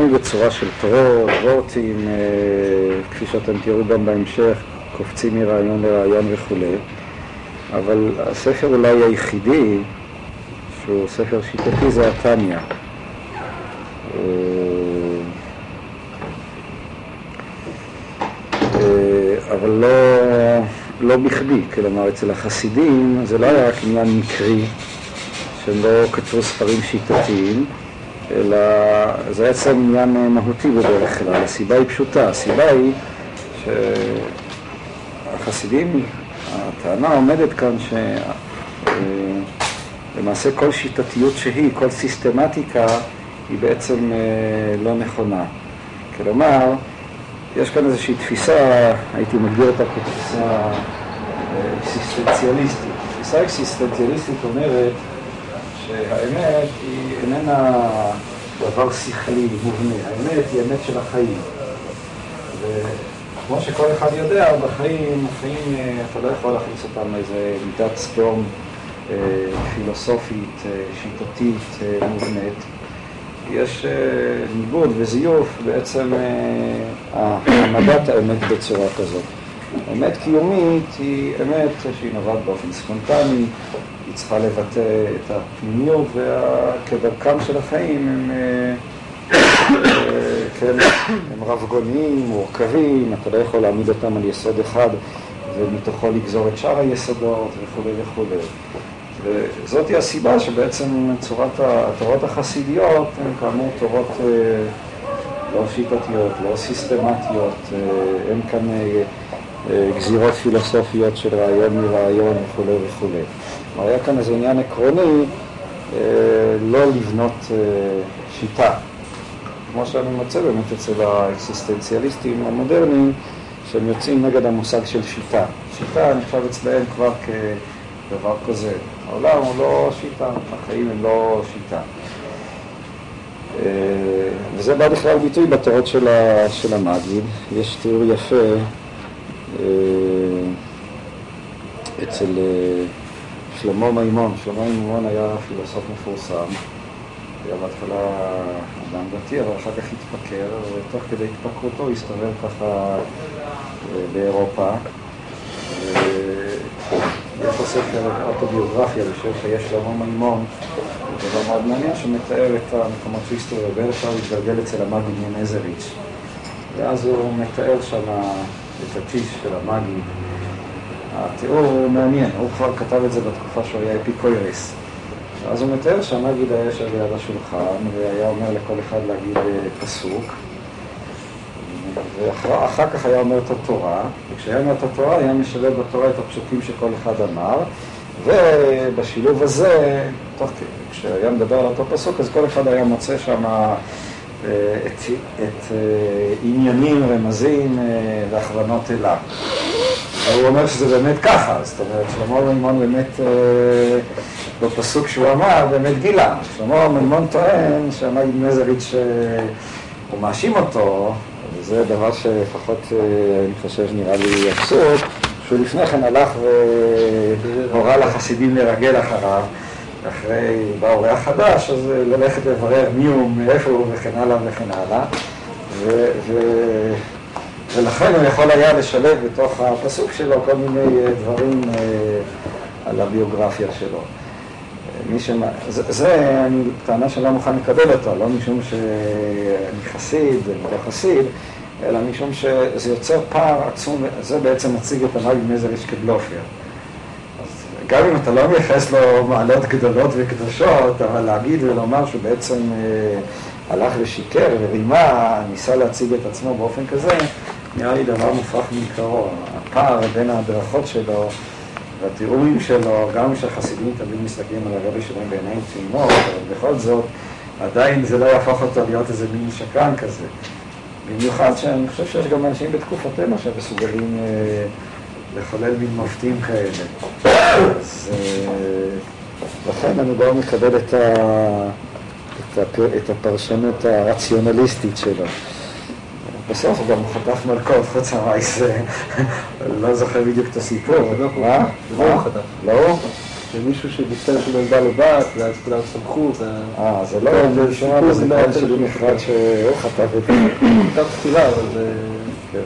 בצורה של תורות, וורטים, כפי שאתם תראו גם בהמשך, קופצים מרעיון לרעיון וכולי, אבל הספר אולי היחידי שהוא ספר שיטתי זה התניא. אבל לא, לא בכדי, כלומר אצל החסידים זה לא היה רק עניין מקרי שהם לא כתבו ספרים שיטתיים אלא זה בעצם עניין מהותי בדרך כלל. הסיבה היא פשוטה, הסיבה היא שהחסידים, הטענה עומדת כאן שלמעשה כל שיטתיות שהיא, כל סיסטמטיקה היא בעצם לא נכונה. כלומר, יש כאן איזושהי תפיסה, הייתי מגדיר אותה כתפיסה אקסיסטנציאליסטית. תפיסה אקסיסטנציאליסטית אומרת שהאמת היא איננה דבר שכלי, מובנה, האמת היא אמת של החיים. וכמו שכל אחד יודע, בחיים, בחיים אתה לא יכול להכניס אותם לאיזה מידת סדום פילוסופית, שיטתית, מובנית. יש ניגוד וזיוף בעצם העמדת האמת בצורה כזאת. אמת קיומית היא אמת שהיא נובעת באופן ספונטני, צריכה לבטא את הפנימיות, וכדרכם של החיים הם, כן, הם רבגוניים, מורכבים, אתה לא יכול להעמיד אותם על יסוד אחד ומתוכו לגזור את שאר היסודות וכו' וכו'. וזאת הסיבה שבעצם צורת התורות החסידיות הן כאמור תורות לא שיטתיות, לא סיסטמטיות, הן כאן גזירות פילוסופיות של רעיון מרעיון וכו' וכו'. היה כאן איזה עניין עקרוני לא לבנות שיטה, כמו שאני מוצא באמת אצל האקסיסטנציאליסטים המודרניים שהם יוצאים נגד המושג של שיטה. שיטה נחשב אצלהם כבר כדבר כזה. העולם הוא לא שיטה, החיים הם לא שיטה. וזה בא בכלל ביטוי בתורות של המגיד. יש תיאור יפה אצל שלמה מימון. שלמה מימון היה פילוסוף מפורסם. היה בהתחלה אדם דתי, אבל אחר כך התפקר, ותוך כדי התפקרותו הסתובב ככה באירופה. יש לו ספר אוטוביוגרפיה בשם חיי שלמה מימון, זה דבר מאוד מעניין שמתאר את המקומות שהוא הסתובב, בערך הוא התגלגל אצל המגיד מנזריץ' ואז הוא מתאר שם את הטיש של המגיד. התיאור הוא מעניין, הוא כבר כתב את זה בתקופה שהוא היה אפיקויריס. אז הוא מתאר שהמגיד היה יושב ליד השולחן והיה אומר לכל אחד להגיד פסוק ואחר כך היה אומר את התורה, וכשהיה אומר את התורה היה משלב בתורה את הפסוקים שכל אחד אמר ובשילוב הזה, תוך כדי, כשהיה מדבר על אותו פסוק, אז כל אחד היה מוצא שם את, את עניינים, רמזים והכוונות אליו. הוא אומר שזה באמת ככה, זאת אומרת, שלמה מימון באמת, בפסוק שהוא אמר, באמת גילה. שלמה מימון טוען שהמגיד מזריץ' הוא מאשים אותו, וזה דבר שלפחות אני חושב נראה לי אבסורד, שהוא לפני כן הלך והורה לחסידים לרגל אחריו, אחרי בא אורח חדש, אז ללכת לברר מי הוא, מאיפה הוא וכן הלאה וכן הלאה. ו... ולכן הוא יכול היה לשלב בתוך הפסוק שלו כל מיני דברים על הביוגרפיה שלו. מי שמה... זה, זה אני, טענה שאני לא מוכן לקבל אותה, לא משום שאני חסיד, אני לא חסיד, אלא משום שזה יוצר פער עצום, זה בעצם מציג את המגיד מזריץ' כבלופר. אז גם אם אתה לא מייחס לו מעלות גדולות וקדושות, אבל להגיד ולומר שהוא בעצם הלך ושיקר ורימה, ניסה להציג את עצמו באופן כזה, נראה לי דבר מופרך מעיקרו. הפער בין ההדרכות שלו והתיאורים שלו, גם כשהחסידים תמיד מסתכלים על הרבי שלהם בעיניים תמימות, אבל בכל זאת, עדיין זה לא יהפוך אותו להיות איזה מין שקרן כזה. במיוחד שאני חושב שיש גם אנשים בתקופתנו שמסוגלים לחולל מין מופתים כאלה. אז לכן אני לא מקבל את, ה... את, ה... את הפרשנות הרציונליסטית שלו. בסוף הוא גם חטף מלכות, חוץ מהמייס, לא זוכר בדיוק את הסיפור. מה? לא הוא? שמישהו שביצע שנולדה לו בת, ואז כולם שמחו, אה, זה לא נשמע בזיכרון שלי נפרד שהוא חטף את זה. כתב סתירה, אבל זה... כן.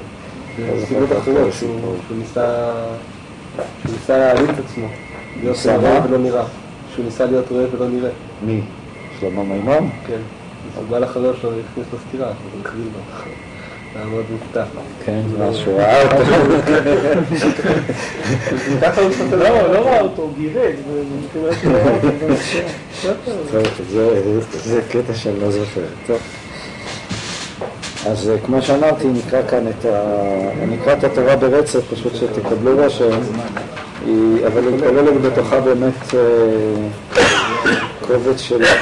זה סיבות אחרות, שהוא ניסה... שהוא ניסה להעלים את עצמו. להיות מה? ולא נראה. שהוא ניסה להיות רואה ולא נראה. מי? שלמה מימון? כן. אז בא לחבר שלו והכניס לו סתירה, אז הוא הכריז לו. מאוד מופתע. כן, מה שהוא ראה אותו. ככה הוא מסתכל. לא, לא ראה אותו. מכיוון שהוא ראה אותו. טוב, זה- קטע שאני לא זוכר. טוב. אז אה, כמו שאמרתי, נקרא כאן את ה... נקרא את התורה ברצף, פשוט שתקבלו רושם, היא- אבל היא כוללת בתוכה באמת אה, קובץ של אה,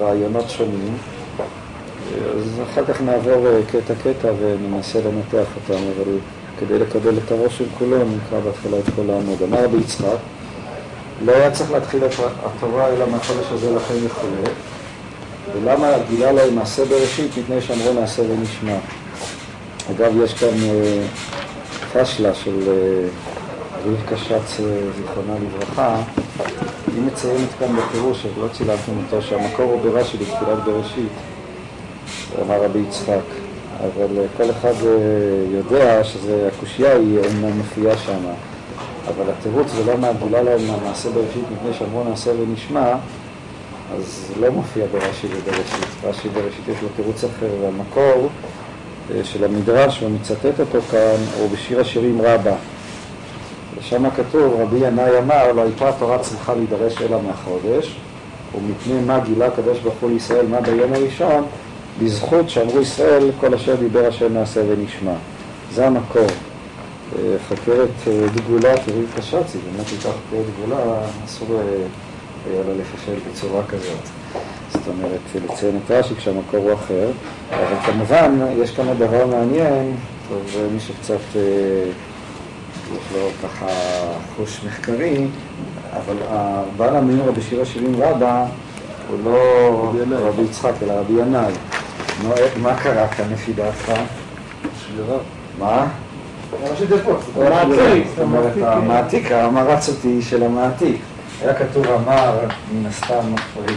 רעיונות שונים. אז אחר כך נעבור אה, קטע-קטע וננסה לנתח אותם, אבל כדי לקבל את הרושם כולו, נקרא בהתחלה את כל העמוד. אמר רבי יצחק, לא היה צריך להתחיל את התורה אלא מהחודש הזה לכם וכו'. ולמה גילה להם מעשה בראשית? מפני שאמרו נעשה ונשמע. אגב, יש כאן אה, פשלה של אה, רבקה שץ, אה, זיכרונה לברכה. היא מציינת כאן בפירוש, אז לא צילמתם אותו, שהמקור הוא ברש"י בתחילת בראשית, אמר רבי יצחק. אבל אה, כל אחד אה, יודע שהקושייה היא אומנם מופיעה שם. אבל התירוץ ולמה גילה להם המעשה בראשית מפני שאמרו נעשה ונשמע, אז לא מופיע ברש"י ובראשית. רש"י בראשית יש לו תירוץ אחר, והמקור אה, של המדרש, ומצטט אותו כאן, הוא בשיר השירים רבה. ושם כתוב, רבי ינאי אמר, לא הייתה התורה צריכה להידרש אלא מהחודש, ומפני מה גילה הקדוש ברוך הוא לישראל, מה ביום הראשון, בזכות שאמרו ישראל, כל אשר דיבר השם נעשה ונשמע. זה המקור. אה, חוקרת אה, דגולה, תראי זה באמת הייתה חוקרת דגולה, אסור אה, היה לה לפשל בצורה כזאת. זאת אומרת, לציין את רש"י כשהמקור הוא אחר, אבל כמובן, יש כאן עוד דבר מעניין, טוב, מי שקצת, אה, יש לו ככה חוש מחקרי, אבל הבעל המיור בשיר השירים רבה, הוא לא. רבי יצחק, אלא רבי ינאי. מה- מה קרה כאן לפי דעתך? שבירה. מה? המעתיק, אומרת, המעתיק, המרץ אותי של המעתיק. היה כתוב אמר, מן הסתם מפרי,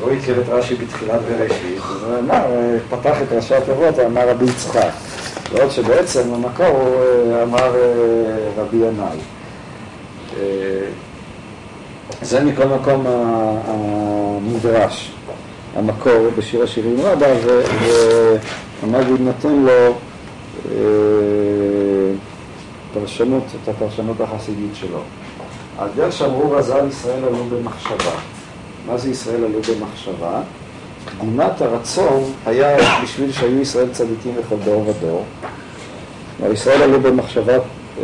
לא הכיר את רש"י בתחילת בראשית, אז אמר, פתח את ראשי התיבות ואמר רבי יצחק. בעוד שבעצם המקור הוא אה, אמר אה, רבי ינאי. אה, זה מכל מקום ה- המדרש, המקור בשיר השירים רבה, והמגיד נותן לו אה, פרשנות, את הפרשנות החסידית שלו. על דרך שאמרו רז"ל ישראל עלו במחשבה. מה זה ישראל עלו במחשבה? קדימת הרצון היה בשביל שהיו ישראל צדיקים בכל דור ודור. ישראל עלו במחשבה אה, אה,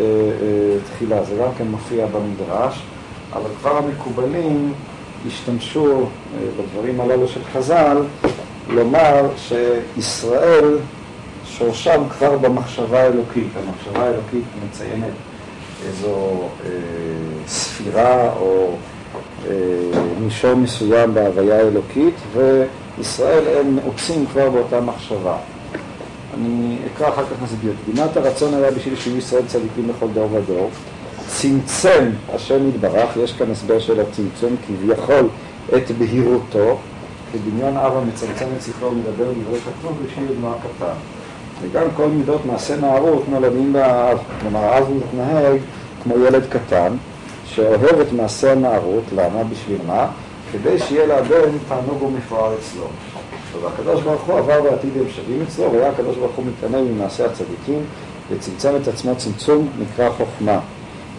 תחילה, זה גם כן מופיע במדרש, אבל כבר המקובלים השתמשו אה, בדברים הללו של חז"ל לומר שישראל שורשם כבר במחשבה האלוקית. המחשבה האלוקית מציינת איזו אה, ספירה או אה, מישור מסוים בהוויה האלוקית, וישראל הם נעוצים כבר באותה מחשבה. אני אקרא אחר כך נסביר. קדימת הרצון היה בשביל שיהיו ישראל צדיקים בכל דור ודור. צמצם השם יתברך, יש כאן הסבר של הצמצום, כביכול את בהירותו, כדמיון אב המצמצם את שכלו ומדבר דברי כתוב בשביל בנו הקטן. וגם כל מידות מעשה נערות נולדים באב. כלומר, האב מתנהג כמו ילד קטן, שאוהב את מעשה הנערות, למה? בשביל מה? כדי שיהיה לאדם תענוג ומפואר אצלו. והקדוש ברוך הוא עבר בעתיד הם שווים אצלו, והיה הקדוש ברוך הוא מתענג ממעשה הצדיקים, וצמצם את עצמו צמצום נקרא חוכמה.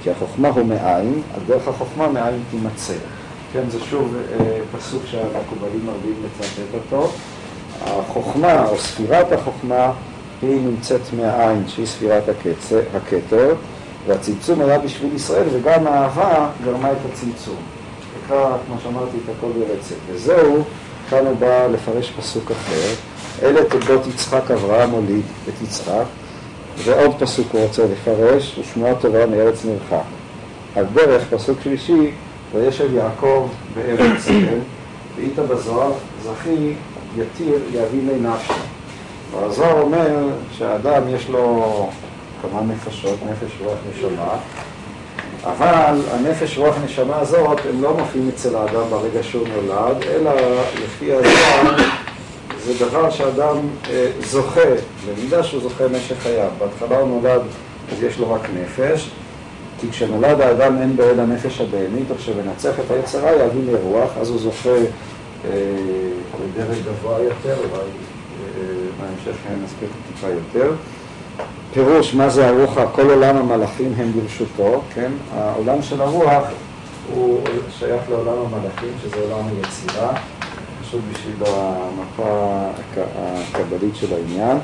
כי החוכמה הוא מאין, על דרך החוכמה מאין תימצא. כן, זה שוב אה, פסוק שהמקובלים מרבים לצטט אותו. החוכמה, או ספירת החוכמה, היא נמצאת מהעין, שהיא ספירת הקצר, הכתר, והצמצום היה בשביל ישראל, וגם האהבה גרמה את הצמצום. נקרא, כמו שאמרתי, את הכל ברצף. וזהו, כאן הוא בא לפרש פסוק אחר. אלה תולדות יצחק אברהם הוליד את יצחק, ועוד פסוק הוא רוצה לפרש, ושמועה טובה מארץ מרחק. על דרך, פסוק שלישי, וישב יעקב בארץ ציון, ואית בזוהר, זכי יתיר יבין לי נפשו. והזוהר אומר שהאדם יש לו כמה נפשות, נפש, רוח, נשמה, אבל הנפש, רוח, נשמה הזאת, הם לא מופיעים אצל האדם ברגע שהוא נולד, אלא לפי הזמן זה דבר שאדם אה, זוכה, במידה שהוא זוכה משך חייו. בהתחלה הוא נולד, אז יש לו רק נפש, כי כשנולד האדם אין בו אלא נפש הבהמית, או כשמנצח את היצרה יביא לרוח, אז הוא זוכה אה, גבוה יותר, אולי אה, בהמשך נסביר טיפה יותר. פירוש מה זה הרוח, כל עולם המלאכים הם ברשותו, כן? העולם של הרוח הוא שייך לעולם המלאכים, שזה עולם היצירה, פשוט בשביל המפה הקבלית של העניין.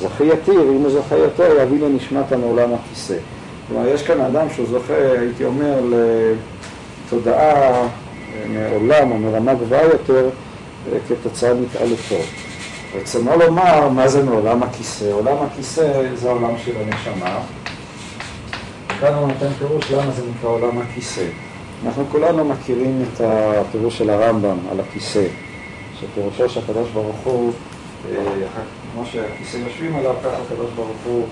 זכי יתיר, אם הוא זוכה יותר, יביא לנשמתה מעולם הכיסא. כלומר, יש כאן אדם שהוא זוכה, הייתי אומר, לתודעה מעולם או מרמה גבוהה יותר כתוצאה מתעלותו. רצונו לומר מה זה מעולם הכיסא. עולם הכיסא זה העולם של הנשמה. כאן הוא נותן פירוש למה זה נקרא עולם הכיסא. אנחנו כולנו מכירים את הפירוש של הרמב"ם על הכיסא, שפירושו שהקדוש ברוך הוא, אה, כמו שהכיסא יושבים עליו, ככה הקדוש ברוך הוא,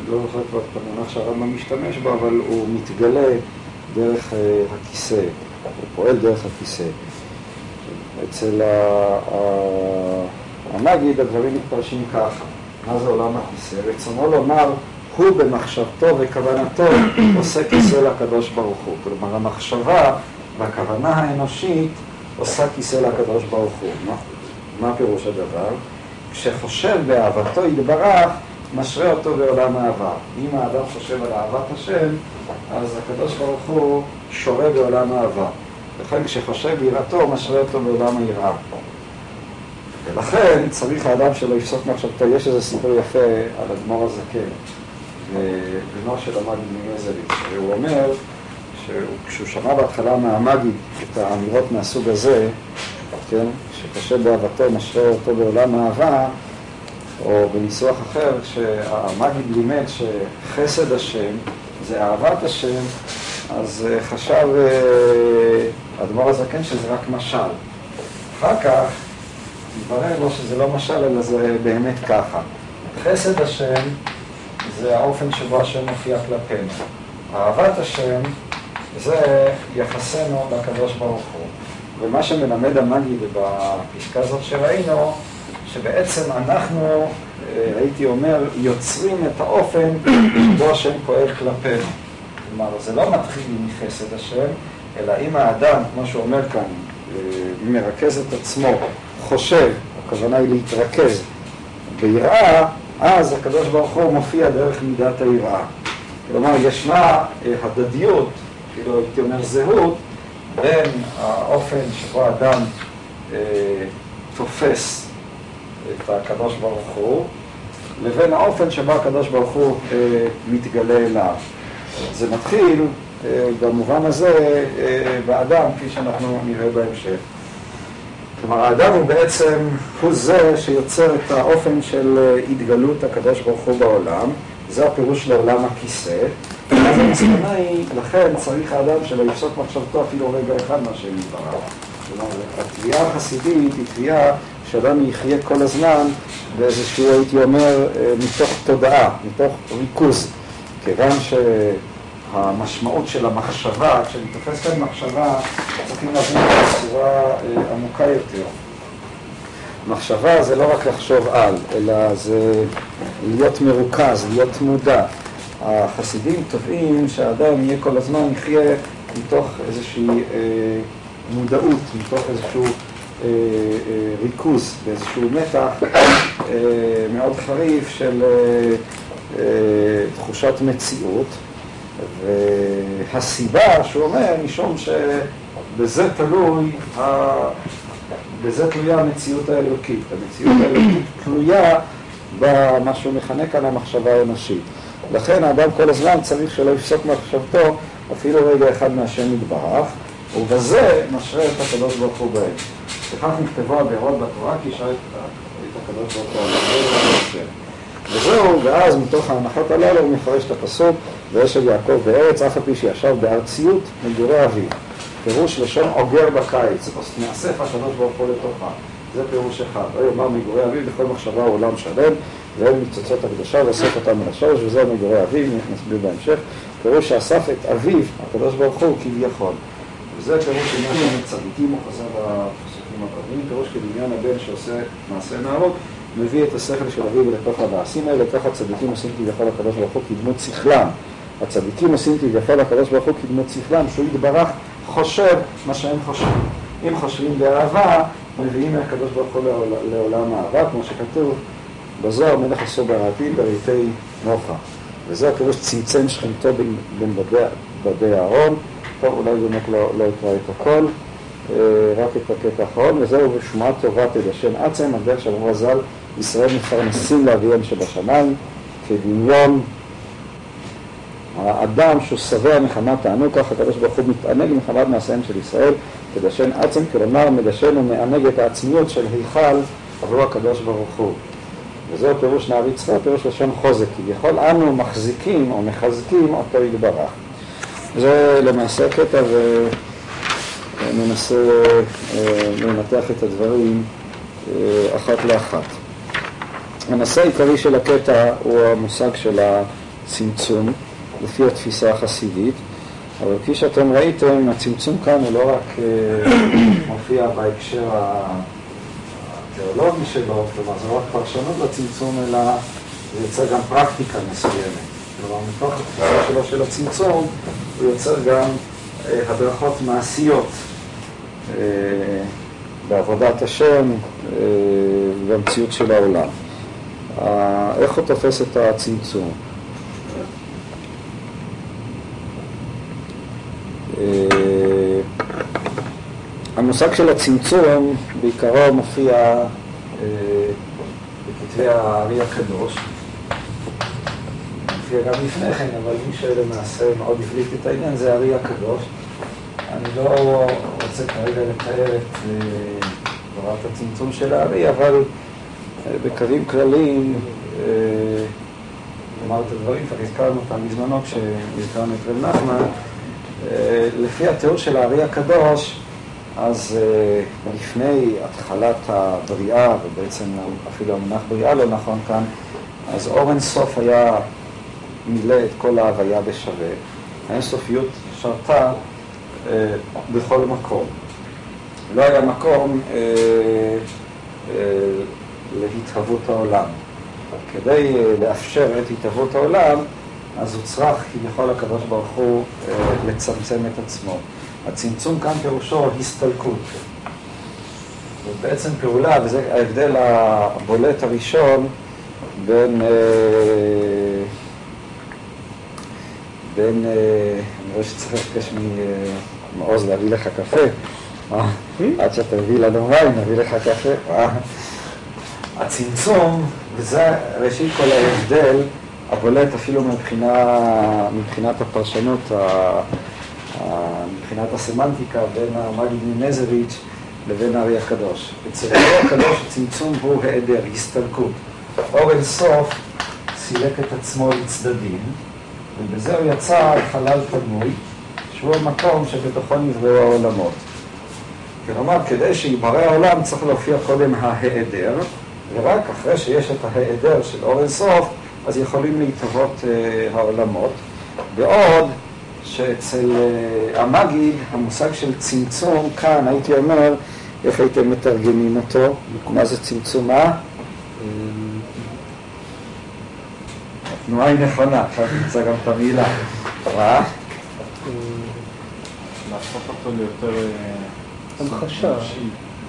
אני לא זוכר כבר את המונח שהרמב"ם משתמש בו, אבל הוא מתגלה דרך אה, הכיסא, הוא פועל דרך הכיסא. אצל המגיד הדברים מתפרשים ככה, מה זה עולם הכיסא? רצונו לומר, הוא במחשבתו וכוונתו עושה כיסא לקדוש ברוך הוא. כלומר, המחשבה והכוונה האנושית עושה כיסא לקדוש ברוך הוא. מה, מה פירוש הדבר? כשחושב באהבתו יתברך, משרה אותו בעולם האהבה. אם האדם חושב על אהבת השם, אז הקדוש ברוך הוא שורה בעולם האהבה. לכן כשחושב ביראתו, משרה אותו בעולם היראה. ולכן צריך האדם שלא יפסוק מחשבתו. יש איזה סיפור יפה על אדמו"ר הזקן, בנו של המגיד ממזליץ, והוא אומר שכשהוא שמע בהתחלה מהמגיד את האמירות מהסוג הזה, כן, שקשה באהבתו משרה אותו בעולם האהבה, או בניסוח אחר, שהמגיד לימד שחסד השם זה אהבת השם, אז חשב אדמו"ר הזקן שזה רק משל. אחר כך התברר לו שזה לא משל, אלא זה באמת ככה. חסד השם זה האופן שבו השם מופיע כלפינו. אהבת השם זה יחסנו לקדוש ברוך הוא. ומה שמלמד המגיד בפסקה הזאת שראינו, שבעצם אנחנו, הייתי אומר, יוצרים את האופן שבו השם פועל כלפינו. כלומר, זה לא מתחיל מחסד השם, אלא אם האדם, כמו שהוא אומר כאן, מרכז את עצמו חושב, הכוונה היא להתרכז ביראה, אז הקדוש ברוך הוא מופיע דרך מידת היראה. כלומר, ישנה אה, הדדיות, כאילו הייתי אומר זהות, בין האופן שבו האדם אה, תופס את הקדוש ברוך הוא, לבין האופן שבו הקדוש ברוך הוא אה, מתגלה אליו. זה מתחיל אה, במובן הזה אה, באדם, כפי שאנחנו נראה בהמשך. כלומר, האדם הוא בעצם, הוא זה שיוצר את האופן של אה, התגלות הקדוש ברוך הוא בעולם, זה הפירוש לעולם הכיסא. לכן צריך האדם שלא יפסוק מחשבתו אפילו רגע אחד מהשם יתברך. כלומר, התביעה החסידית היא תביעה שאדם יחיה כל הזמן באיזשהו, הייתי אומר, אה, מתוך תודעה, מתוך ריכוז. כיוון שהמשמעות של המחשבה, כשאני תופס כאן מחשבה, צריכים להבין אותה בצורה אה, עמוקה יותר. מחשבה זה לא רק לחשוב על, אלא זה להיות מרוכז, להיות מודע. החסידים תובעים שהאדם יהיה כל הזמן, יחיה מתוך איזושהי אה, מודעות, מתוך איזשהו אה, אה, ריכוז, באיזשהו מתח אה, מאוד חריף של אה, אה, תחושת מציאות. והסיבה שהוא אומר, משום שבזה תלוי, ה... בזה תלויה המציאות האלוקית. המציאות האלוקית תלויה במה שהוא מכנה כאן המחשבה האנושית. לכן האדם כל הזמן צריך שלא יפסוק מחשבתו אפילו רגע אחד מהשם יתברך, ובזה משרה את הקדוש ברוך הוא בהם. וכך נכתבו הבארות בתורה, כי ישרה את הקדוש ברוך הוא וזהו, ואז מתוך ההנחות הללו הוא מפרש את הפסוק, ואשל יעקב בארץ, אף על פי שישב בארציות מגורי אביו. פירוש לשון אוגר בקיץ, מאסף הקדוש ברוך הוא לתוכה. זה פירוש אחד. לא יאמר מגורי אביו בכל מחשבה עולם שלם, ואין מצוצות הקדושה ואוסף אותם מן השורש, וזה מגורי אביו, נסביר בהמשך. פירוש שאסף את אביו, הקדוש ברוך הוא, כביכול. וזה פירוש עניין של צדיקים, הוא חוזר בפסוקים הבאים, פירוש כדמיון הבן שעושה מעשה נערות, מביא את השכל של אביו לתוך המעשים האלה, ככה הצדיקים עושים כביכול הקדוש ברוך הוא כדמות שכלם. הצדיקים עושים כביכול הקדוש ברוך הוא כדמות שכלם, שהוא יתברך חושב מה שהם חושבים. אם חושבים באהבה, מביאים מהקדוש ברוך הוא לעולם האהבה, כמו שכתוב בזוהר, מלך אסור בראתי בריתי נוחה. וזה הפירוש צמצם שכנתו בין בדי אהרון. טוב, אולי באמת לא, לא אקרא את הכל, אה, רק את הקטע האחרון, וזהו בשמועת טובה תדשן עצם, על דרך שאמרו ז"ל, ישראל מפרנסים לאביהם שבשמיים, כדמיון האדם שהוא שבע מחמת תענוג, כך הקדוש ברוך הוא מתענג מחמת מעשיהם של ישראל, תדשן עצם, כלומר מדשן ומענג את העצמיות של היכל עבור הקדוש ברוך הוא. וזהו פירוש נערי צפר, פירוש לשון חוזק, כביכול אנו מחזיקים או מחזקים אותו יתברך. זה למעשה הקטע וננסה אה, לנתח את הדברים אה, אחת לאחת. הנושא העיקרי של הקטע הוא המושג של הצמצום, לפי התפיסה החסידית, אבל כפי שאתם ראיתם, הצמצום כאן הוא לא רק אה, מופיע בהקשר התיאולוגי שלו, כלומר זה לא רק פרשנות לצמצום, אלא זה יוצר גם פרקטיקה מסוימת. כלומר, מתוך התפיסה שלו של הצמצום, הוא יוצר גם אה, הדרכות מעשיות אה, בעבודת השם אה, של העולם. אה, איך הוא תופס את הצמצום? אה, המושג של הצמצום בעיקרו מופיע אה, בכתבי הארי הקדוש, מופיע גם לפני כן, אבל מי שלמעשה מאוד הבליט את העניין זה הארי הקדוש. אני לא רוצה כרגע לתאר את תורת הצמצום של הארי, אבל בקווים כלליים לומר את הדברים, כבר הזכרנו אותם בזמנו כשהזכרנו את רב נחמן. לפי התיאור של הארי הקדוש, אז לפני התחלת הבריאה, ובעצם אפילו המונח בריאה לא נכון כאן, אז אור אינסוף היה מילא את כל ההוויה בשווה. האינסופיות שרתה אה, בכל מקום. לא היה מקום אה, אה, להתהוות העולם. כדי אה, לאפשר את התהוות העולם, אז הוא צריך כביכול הקדוש ברוך הוא אה, לצמצם את עצמו. הצמצום כאן פירושו הסתלקות. ובעצם פעולה, וזה ההבדל הבולט הראשון בין, אה, בין, אה, אני רואה שצריך לבקש ממעוז להביא לך קפה, אה, עד שאתה מביא לנו מים, נביא לך קפה. הצמצום, וזה ראשית כל ההבדל הבולט אפילו מבחינה, מבחינת הפרשנות, מבחינת הסמנטיקה בין המגיד מנזריץ' לבין הארי הקדוש. אצל הארי הקדוש הצמצום הוא היעדר, הסתלקות. אור אין סוף סילק את עצמו לצדדים, ובזה הוא יצר חלל פנוי, שהוא המקום שבתוכו נבראו העולמות. כלומר, כדי שיברא העולם צריך להופיע קודם ההיעדר, ורק אחרי שיש את ההיעדר של אור סוף, אז יכולים להתהוות uh, העולמות. בעוד שאצל uh, המגיד, המושג של צמצום, כאן הייתי אומר, איך הייתם מתרגמים אותו? מה זה צמצום מה? התנועה היא נכונה, עכשיו נמצא גם את המילה. מה? להפוך אותו ליותר... המחשה.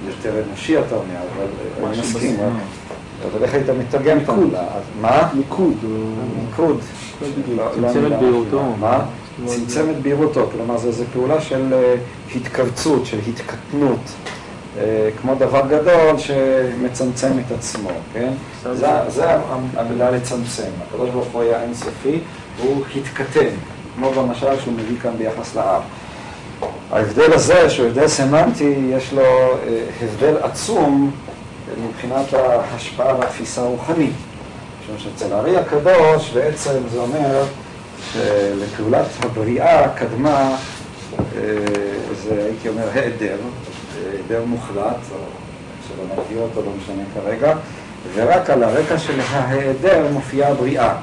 יותר אנושי אתה אומר, אבל אני מסכים. אבל איך היית מתרגם את המילה? מה? מיקוד. מיקוד. צמצם את בהירותו. מה? צמצם את בהירותו, כלומר זו פעולה של אה, התכווצות, של התקטנות, אה, כמו דבר גדול שמצמצם את עצמו, כן? זה המילה לצמצם. הקדוש ברוך הוא היה אינסופי, והוא התקטן, כמו במשל שהוא מביא כאן ביחס לאב. ההבדל הזה, שהוא הבדל סמנטי, יש לו אה, הבדל עצום מבחינת ההשפעה והתפיסה הרוחנית. משום שאצל הארי הקדוש בעצם זה אומר שלפעולת הבריאה קדמה, אה, זה הייתי אומר היעדר, היעדר מוחלט, או שלא נגדיר אותו, לא משנה כרגע, ורק על הרקע של ההיעדר מופיעה הבריאה.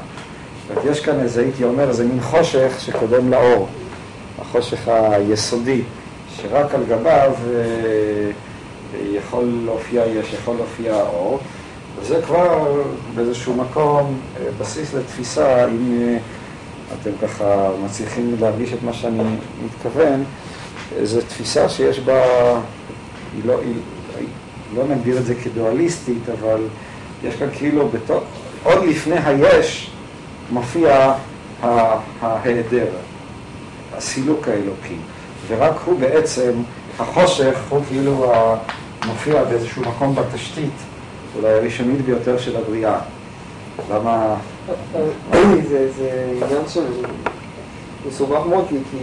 זאת יש כאן איזה, הייתי אומר, איזה מין חושך שקודם לאור. החושך היסודי, שרק על גביו אה, יכול להופיע יש, יכול להופיע האור. וזה כבר באיזשהו מקום אה, בסיס לתפיסה, אה, אתם ככה מצליחים להרגיש את מה שאני מתכוון, זו תפיסה שיש בה, היא לא, היא, לא נגדיר את זה כדואליסטית, אבל יש כאן כאילו, בתוך, עוד לפני היש מופיע ההיעדר, הסילוק האלוקי, ורק הוא בעצם, החושך הוא כאילו מופיע באיזשהו מקום בתשתית, אולי הראשונית ביותר של הבריאה. למה... זה עניין של מסובך מאוד, כי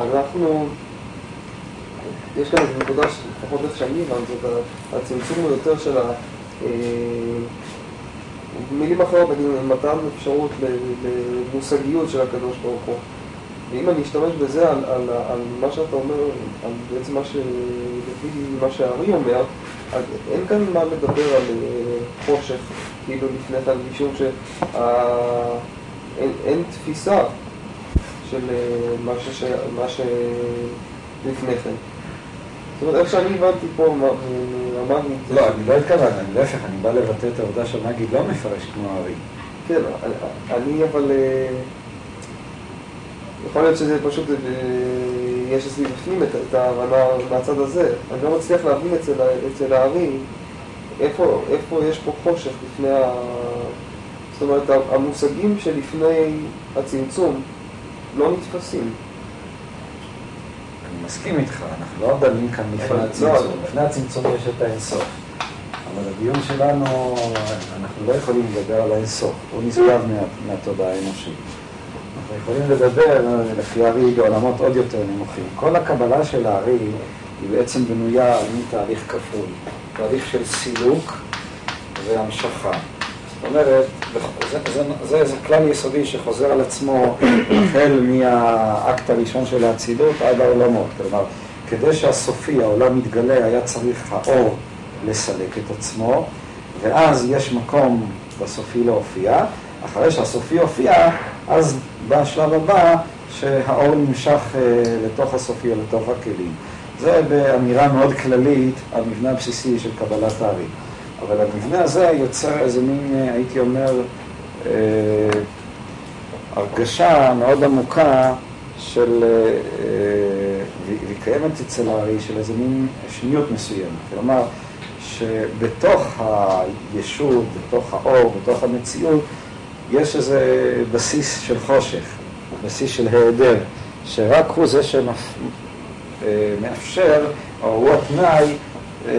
אנחנו... יש כאן איזו נקודה, לפחות איך שאני הבנתי אותה, הצמצום הוא יותר של ה... אה, במילים אחרות, נגיד, מתן אפשרות למושגיות של הקדוש ברוך הוא. ואם אני אשתמש בזה על, על, על מה שאתה אומר, על בעצם מה ש... לפי מה שהארי אומר, אז אין כאן מה לדבר על אה, חושך, כאילו לפני כן, משום שאין אין תפיסה של אה, מה, שש, מה שלפני כן. זאת אומרת, איך שאני הבנתי פה מהמגיד... לא, אני לא התכוונתי, להפך, אני בא לבטא את העובדה שהמגיד לא מפרש כמו הארי. כן, אני אבל... אה, יכול להיות שזה פשוט, אה, יש אצלי בפנים את ההבנה מהצד הזה. אני לא מצליח להבין אצל, אצל הארי איפה, איפה יש פה חושך לפני ה... זאת אומרת, המושגים שלפני הצמצום לא נתפסים. אני מסכים איתך, אנחנו לא דנים כאן לפני לא, הצמצום. לפני הצמצום יש את האינסוף. אבל הדיון שלנו, אנחנו לא יכולים לדבר על האינסוף, הוא נשגב מהתודעה האנושית. יכולים לדבר, לפי הארי, בעולמות עוד יותר נמוכים. כל הקבלה של הארי היא בעצם בנויה על תהליך כפול. תהליך של סילוק והמשכה. זאת אומרת, זה, זה, זה, זה כלל יסודי שחוזר על עצמו החל מהאקט הראשון של האצילות עד העולמות. כלומר, כדי שהסופי, העולם מתגלה, היה צריך האור לסלק את עצמו, ואז יש מקום בסופי להופיע. אחרי שהסופי הופיע, אז בא השלב הבא שהאור נמשך אה, לתוך הסופי או לתוך הכלים. זה באמירה מאוד כללית, המבנה הבסיסי של קבלת הארי. אבל המבנה הזה יוצר איזה מין, אה, הייתי אומר, אה, הרגשה מאוד עמוקה של, והיא קיימת אצל הארי, של איזה מין שניות מסוימת. כלומר, שבתוך הישות, בתוך האור, בתוך המציאות, יש איזה בסיס של חושך, בסיס של היעדר, שרק הוא זה שמאפשר, או הוא התנאי אה,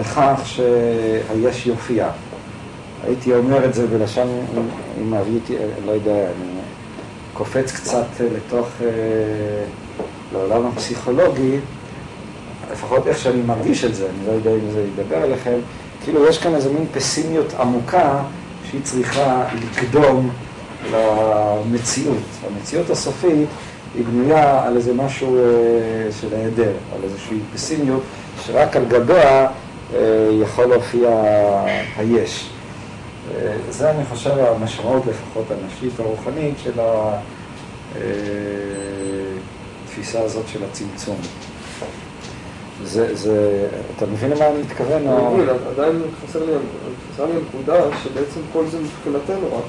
לכך שהיש יופיע. הייתי אומר את זה בלשון, אם הייתי, לא יודע, אני קופץ קצת לתוך, אה, לעולם הפסיכולוגי, לפחות איך שאני מרגיש את זה, אני לא יודע אם זה ידבר אליכם, כאילו יש כאן איזה מין פסימיות עמוקה שהיא צריכה לקדום למציאות. המציאות הסופית היא בנויה על איזה משהו אה, של היעדר, על איזושהי פסימיות שרק על גביה אה, יכול להופיע היש. אה, זה אני חושב המשמעות לפחות הנשית הרוחנית של התפיסה הזאת של הצמצום. זה, זה, אתה מבין למה אני מתכוון? אני מבין, עדיין חסר לי, חסר לי הנקודה שבעצם כל זה מבחינתנו רק.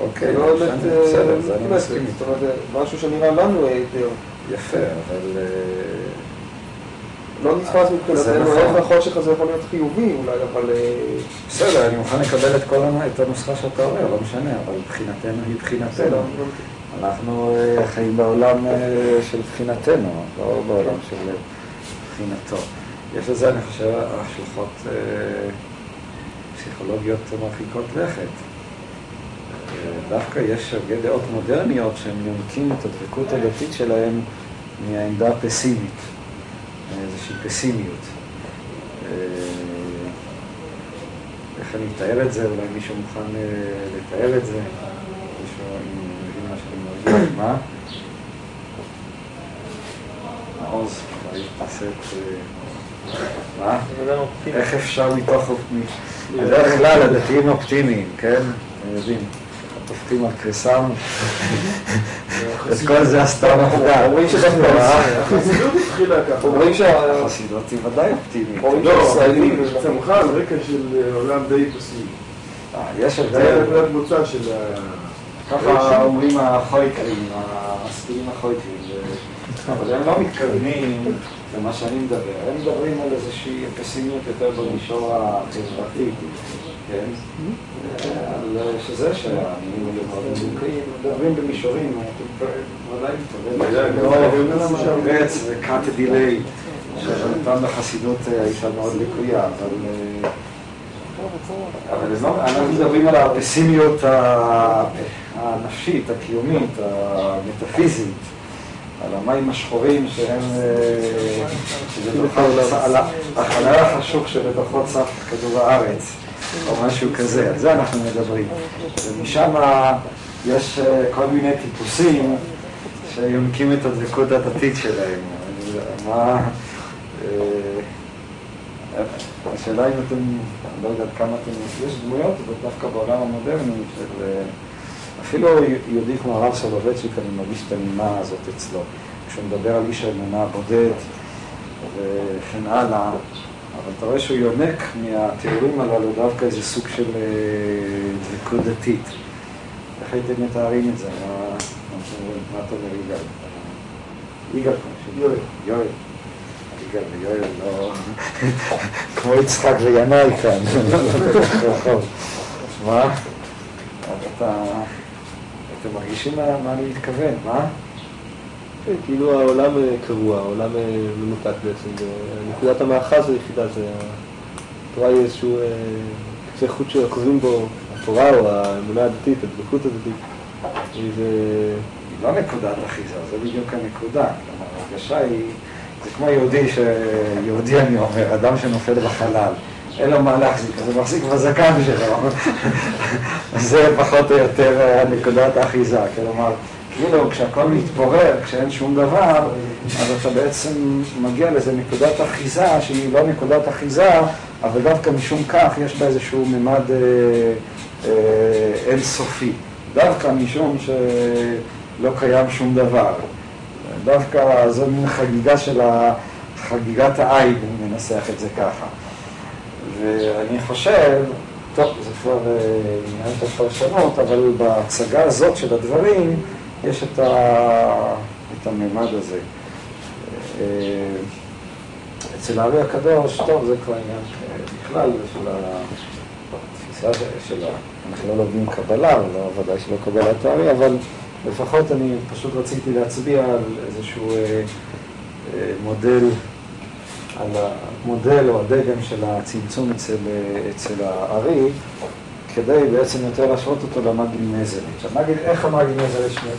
אוקיי, לא בסדר, זה אני מסכים. זאת אומרת, משהו שנראה לנו היתר. יפה, אבל... אה, לא נתפס מבחינתנו. איך החושך הזה יכול להיות חיובי אולי, אבל... אה, בסדר, אני מוכן לקבל את הנוסחה שאתה אומר, לא משנה, אבל מבחינתנו היא מבחינתנו. אנחנו אה, חיים בעולם של מבחינתנו, לא בעולם של... מבחינתו. יש לזה, אני חושב, השלכות אה, פסיכולוגיות מרחיקות לכת. אה, דווקא יש הרבה דעות מודרניות שהם יונקים את הדבקות הדתית שלהם מהעמדה הפסימית, מאיזושהי פסימיות. אה, איך אני אתאר את זה? אולי מישהו מוכן אה, לתאר את זה? מישהו מבין מה שאני מרגיש? מה? מעוז. להתעסק מה? איך אפשר מתוך... בדרך כלל הדתיים אופטימיים, כן? אתם יודעים, טופחים על קריסם, את כל זה עשתה עבודה. אומרים שדווקא החסידות התחילה ככה. אומרים שה... החסידות היא ודאי אופטימית. אומרים לא, שהישראלים... צמחה על רקע של אה, עולם די פסימי. אה, יש זה הבדל, נקודת מוצא של. ככה אומרים החויקרים, הספינים החויקרים, אבל הם לא מתכוונים למה שאני מדבר, הם מדברים על איזושהי פסימיות יותר במישור החברתי, כן? על שזה שהעניים היו מאוד מדוכאים, מדברים במישורים, ודאי מתכוונים, לא רץ וקאט דיליי, שפעם בחסידות הייתה מאוד לקויה, אבל... אה, אבל לא- אנחנו מדברים על הפסימיות הנפשית, הקיומית, המטאפיזית, על המים השחורים שהם, אה, על החלל החשוך שבתוכו צף כדור הארץ, או משהו כזה, על זה אנחנו מדברים. ומשם יש אה, כל מיני טיפוסים שיונקים את הדבקות הדתית שלהם. אה, השאלה אם אתם, אני לא יודע עד כמה אתם, יש דמויות, אבל דווקא בעולם המודרני של אפילו יהודי כמו הרב סולובייצ'יק, אני מרגיש את הנימה הזאת אצלו. כשהוא מדבר על איש האמונה הבודד וכן הלאה, אבל אתה רואה שהוא יונק מהתיאורים הללו דווקא איזה סוג של אה, דבקות דתית. איך הייתם מתארים את זה? מה אתה אומר יגאל? יגאל, יואל. יואל. יגאל ויואל לא... כמו יצחק וינאי כאן. מה? אתה... אתם מרגישים מה מה אני מתכוון, מה? כן, כאילו העולם אה, קבוע, העולם אה, מנותק בעצם, ונקודת המאחז היחידה זה התורה היא איזשהו אה, קצה חוט שעוקבים בו, התורה או האמונה הדתית, הדבקות הדתית. זה... לא נקודת אחיזה, זה בדיוק הנקודה. כלומר, ההרגשה היא, זה כמו יהודי, ש... יהודי אני אומר, אדם שנופל בחלל. אין לו מה להחזיק, אז הוא מחזיק בזקן שלו. זה פחות או יותר נקודת האחיזה. כלומר, כאילו כשהכל מתפורר, כשאין שום דבר, אז אתה בעצם מגיע לאיזה נקודת אחיזה שהיא לא נקודת אחיזה, אבל דווקא משום כך יש בה איזשהו ממד אה, אה, אינסופי. דווקא משום שלא קיים שום דבר. דווקא זו מין חגיגה של חגיגת העין, אם ננסח את זה ככה. ואני חושב, טוב, זה כבר אה, עניין של פרשנות, אבל בהצגה הזאת של הדברים יש את, ה... את הממד הזה. אה, אצל הארי הקדוש, טוב, זה כבר עניין אה, בכלל של התפיסה של ה... אנחנו לא לומדים קבלה, ולא, ודאי שלא קבלת הארי, אבל לפחות אני פשוט רציתי להצביע על איזשהו אה, אה, מודל על המודל או הדגם של הצמצום אצל, אצל הארי, כדי בעצם יותר להשוות אותו למגיד נזרי. עכשיו, מגיד, איך המגיד נזרי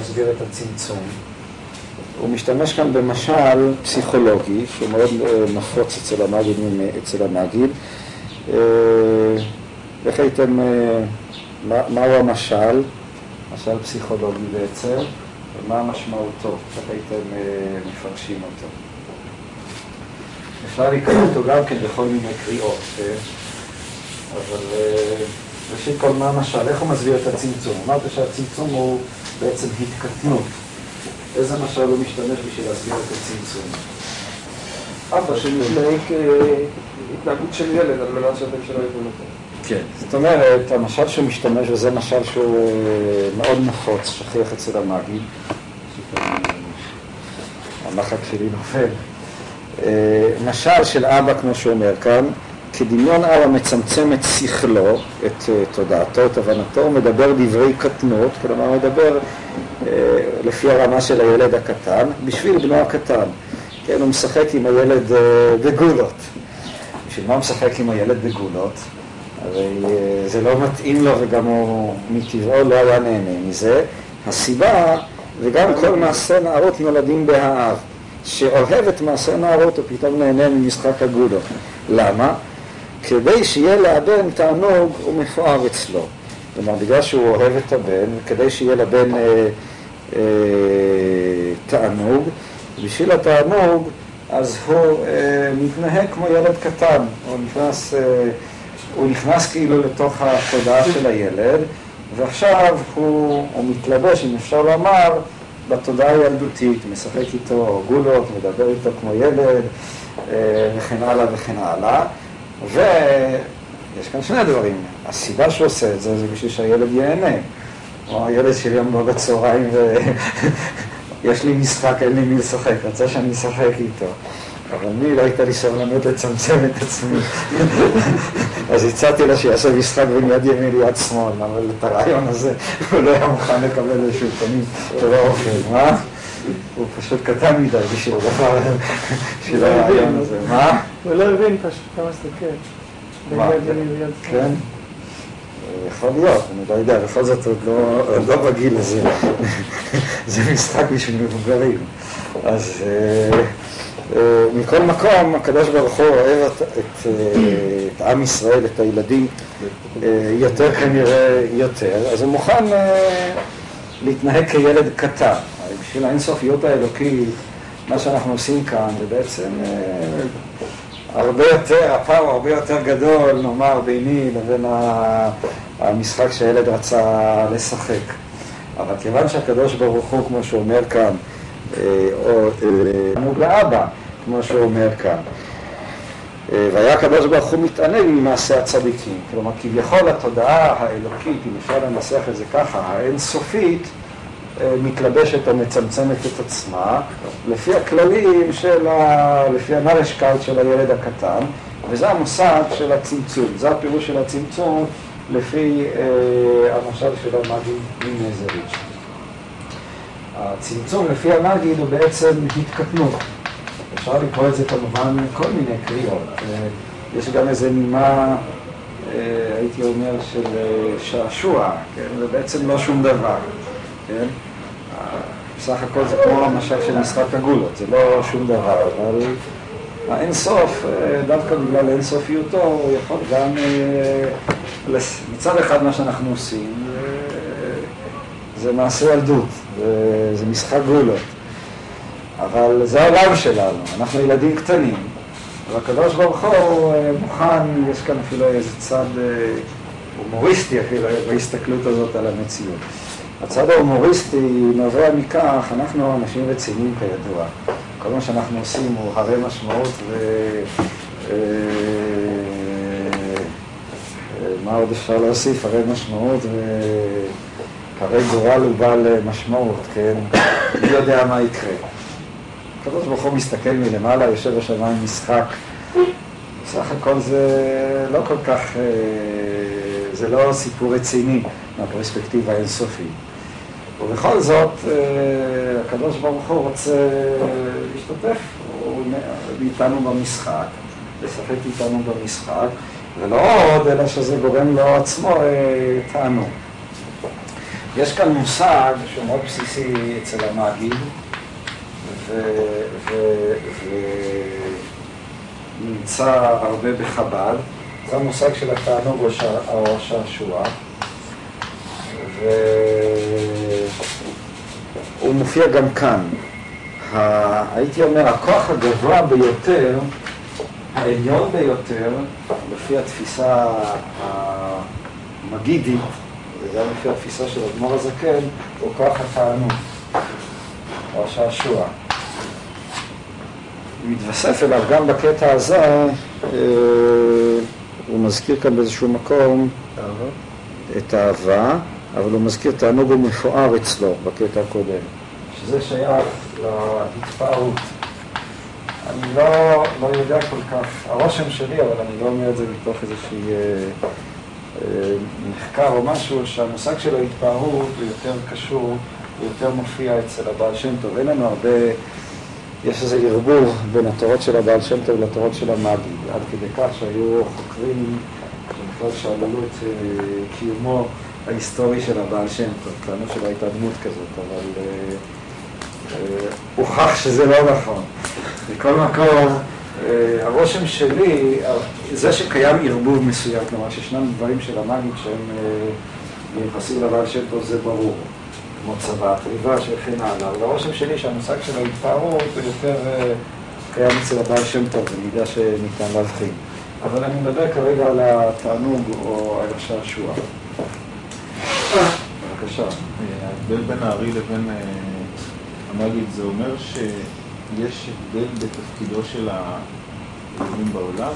מסביר את הצמצום? הוא משתמש כאן במשל פסיכולוגי, שהוא מאוד אה, נפוץ אצל המגיד. אצל המגיד. אה, איך הייתם, אה, מה, מהו המשל? משל פסיכולוגי בעצם, ומה משמעותו? איך הייתם מפרשים אותו? אפשר לקרוא אותו גם כן בכל מיני קריאות, כן? אבל אה, ראשית כל מה המשל, איך הוא מסביר את הצמצום? אמרת שהצמצום הוא בעצם התקטנות. איזה משל הוא משתמש בשביל להסביר את הצמצום? אבא שמתנהג התנהגות של ילד על מנת שאתם שלא ידעו אותו. כן. זאת אומרת, המשל שהוא משתמש, וזה משל שהוא אה, מאוד נפוץ, שכיח אצל המגיד, המחק שלי נופל. אה, משל של אבא, כמו שאומר כאן, כדמיון אבא מצמצם את שכלו, את אה, תודעתו, את הבנתו, הוא מדבר דברי קטנות, כלומר הוא מדבר אה, לפי הרמה של הילד הקטן, בשביל בנו הקטן. כן, הוא משחק עם הילד אה, בגולות. בשביל מה הוא משחק עם הילד בגולות? הרי אה, זה לא מתאים לו וגם הוא מטבעו לא היה נהנה מזה. הסיבה, וגם כל מעשה נערות נולדים באהב. שאוהב את מעשה נערות, הוא פתאום נהנה ממשחק הגודו. למה? כדי שיהיה לבן תענוג ומפואר אצלו. כלומר, בגלל שהוא אוהב את הבן, כדי שיהיה לבן אה, אה, תענוג, בשביל התענוג, אז הוא אה, מתנהג כמו ילד קטן, הוא נכנס, אה, הוא נכנס כאילו לתוך התודעה של הילד, ועכשיו הוא, הוא מתלבש, אם אפשר לומר, בתודעה הילדותית, משחק איתו גולות, מדבר איתו כמו ילד, אה, וכן הלאה וכן הלאה. ויש כאן שני דברים. הסיבה שהוא עושה את זה, זה בשביל שהילד ייהנה. או הילד שלי בא בצהריים ויש לי משחק, אין לי מי לשחק, רצה שאני אשחק איתו. אבל אני לא הייתה לי סבלנות לצמצם את עצמי. אז הצעתי לה שיעשה משחק בין יד ימין ליד שמאל, אבל את הרעיון הזה הוא לא היה מוכן לקבל איזשהו פנים שלא אוכל. מה? הוא פשוט קטן מדי בשביל הדבר, בשביל הרעיון הזה. מה? הוא לא הבין פשוט כמה זה כן. כן? יכול להיות, אני לא יודע, בכל זאת עוד לא, לא בגיל הזה. זה משחק בשביל מבוגרים. אז אה, מכל מקום, הקדוש ברוך הוא אוהב את, את, את עם ישראל, את הילדים, אה, יותר כנראה יותר, אז הוא מוכן אה, להתנהג כילד קטן. בשביל האינסופיות האלוקית, מה שאנחנו עושים כאן זה בעצם אה, הרבה יותר, הפער הוא הרבה יותר גדול, נאמר, ביני לבין המשחק שהילד רצה לשחק. אבל כיוון שהקדוש ברוך הוא, כמו שהוא אומר כאן, או תענוג לאבא, כמו שהוא אומר כאן, אה, והיה הקדוש ברוך הוא מתענג ממעשה הצדיקים. כלומר, כביכול התודעה האלוקית, אם אפשר לנסח את זה ככה, האינסופית, אה, מתלבשת או מצמצמת את עצמה לפי הכללים של ה... לפי הנרשקאוט של הילד הקטן, וזה המושג של הצמצום, זה הפירוש של הצמצום לפי אה, המשל של המגיד ממזריץ'. הצמצום לפי המגיד הוא בעצם התקטנות. אפשר לקרוא את זה כמובן כל מיני קריאות. אה, יש גם איזה נימה, אה, הייתי אומר, של אה, שעשוע, כן? זה בעצם לא שום דבר, כן? בסך הכל זה כמו המשל של משחק הגולות, זה לא שום דבר, אבל האינסוף, אה, דווקא בגלל אינסופיותו, הוא יכול גם, מצד אחד מה שאנחנו עושים, זה מעשה ילדות, זה- זה משחק גולות, אבל זה העולם שלנו, אנחנו ילדים קטנים, והקדוש ברוך הוא אה, מוכן, יש כאן אפילו איזה צד אה, הומוריסטי אפילו בהסתכלות הזאת על המציאות. הצד ההומוריסטי נובע מכך, אנחנו אנשים רציניים כידוע. כל מה שאנחנו עושים הוא הרי משמעות ו... אה, מה עוד אפשר להוסיף? הרי משמעות והרי גורל הוא בעל משמעות, כן? מי יודע מה יקרה. הקדוש ברוך הוא מסתכל מלמעלה, יושב בשמיים משחק. בסך הכל זה לא כל כך, אה, זה לא סיפור רציני מהפרספקטיבה האינסופית. ובכל זאת, אה, הקדוש ברוך הוא רוצה להשתתף הוא איתנו במשחק, לשחק איתנו במשחק, ולא עוד, אלא שזה גורם לו עצמו אה, תענוג. יש כאן מושג שהוא מאוד בסיסי אצל המגיד, ונמצא הרבה בחב"ד, זה המושג של התענוג או השעשוע. והוא מופיע גם כאן. ה... הייתי אומר, הכוח הגבוה ביותר, העליון ביותר, לפי התפיסה המגידית, וגם לפי התפיסה של אדמו"ר הזקן, הוא כוח התענוג, או השעשוע. מתווסף אליו גם בקטע הזה, אה, הוא מזכיר כאן באיזשהו מקום את האהבה, אבל הוא מזכיר תענוג ומפואר אצלו בקטע הקודם, שזה שייך להתפארות. אני לא, לא יודע כל כך, הרושם שלי, אבל אני לא אומר את זה מתוך איזשהי אה, אה, מחקר או משהו, שהמושג של ההתפארות הוא יותר קשור, הוא יותר מופיע אצל הבעל שם טוב. אין לנו הרבה, יש איזה ערבוב בין התורות של הבעל שם טוב לתורות של המאגיד, עד כדי כך שהיו חוקרים שבכלל שאלו את אה, קיומו ההיסטורי של הבעל שם טוב, טענו שלא הייתה דמות כזאת, אבל אה, אה, הוכח שזה לא נכון. מכל מקום, הרושם שלי, אה, זה שקיים ערבוב מסוים, כלומר שישנם דברים של המאגיד שהם אה, מיוחסים לבעל שם טוב, זה ברור, כמו צבא, ריבה וכן הלאה, אבל הרושם שלי שהמושג של ההתפארות הוא יותר אה, קיים אצל הבעל שם טוב, במידה שניתן להבחין. אבל אני מדבר כרגע על התענוג או על השעשוע. בבקשה. ההבדל בין הארי לבין אה, המגיד זה אומר שיש הבדל בתפקידו של האלוהים בעולם?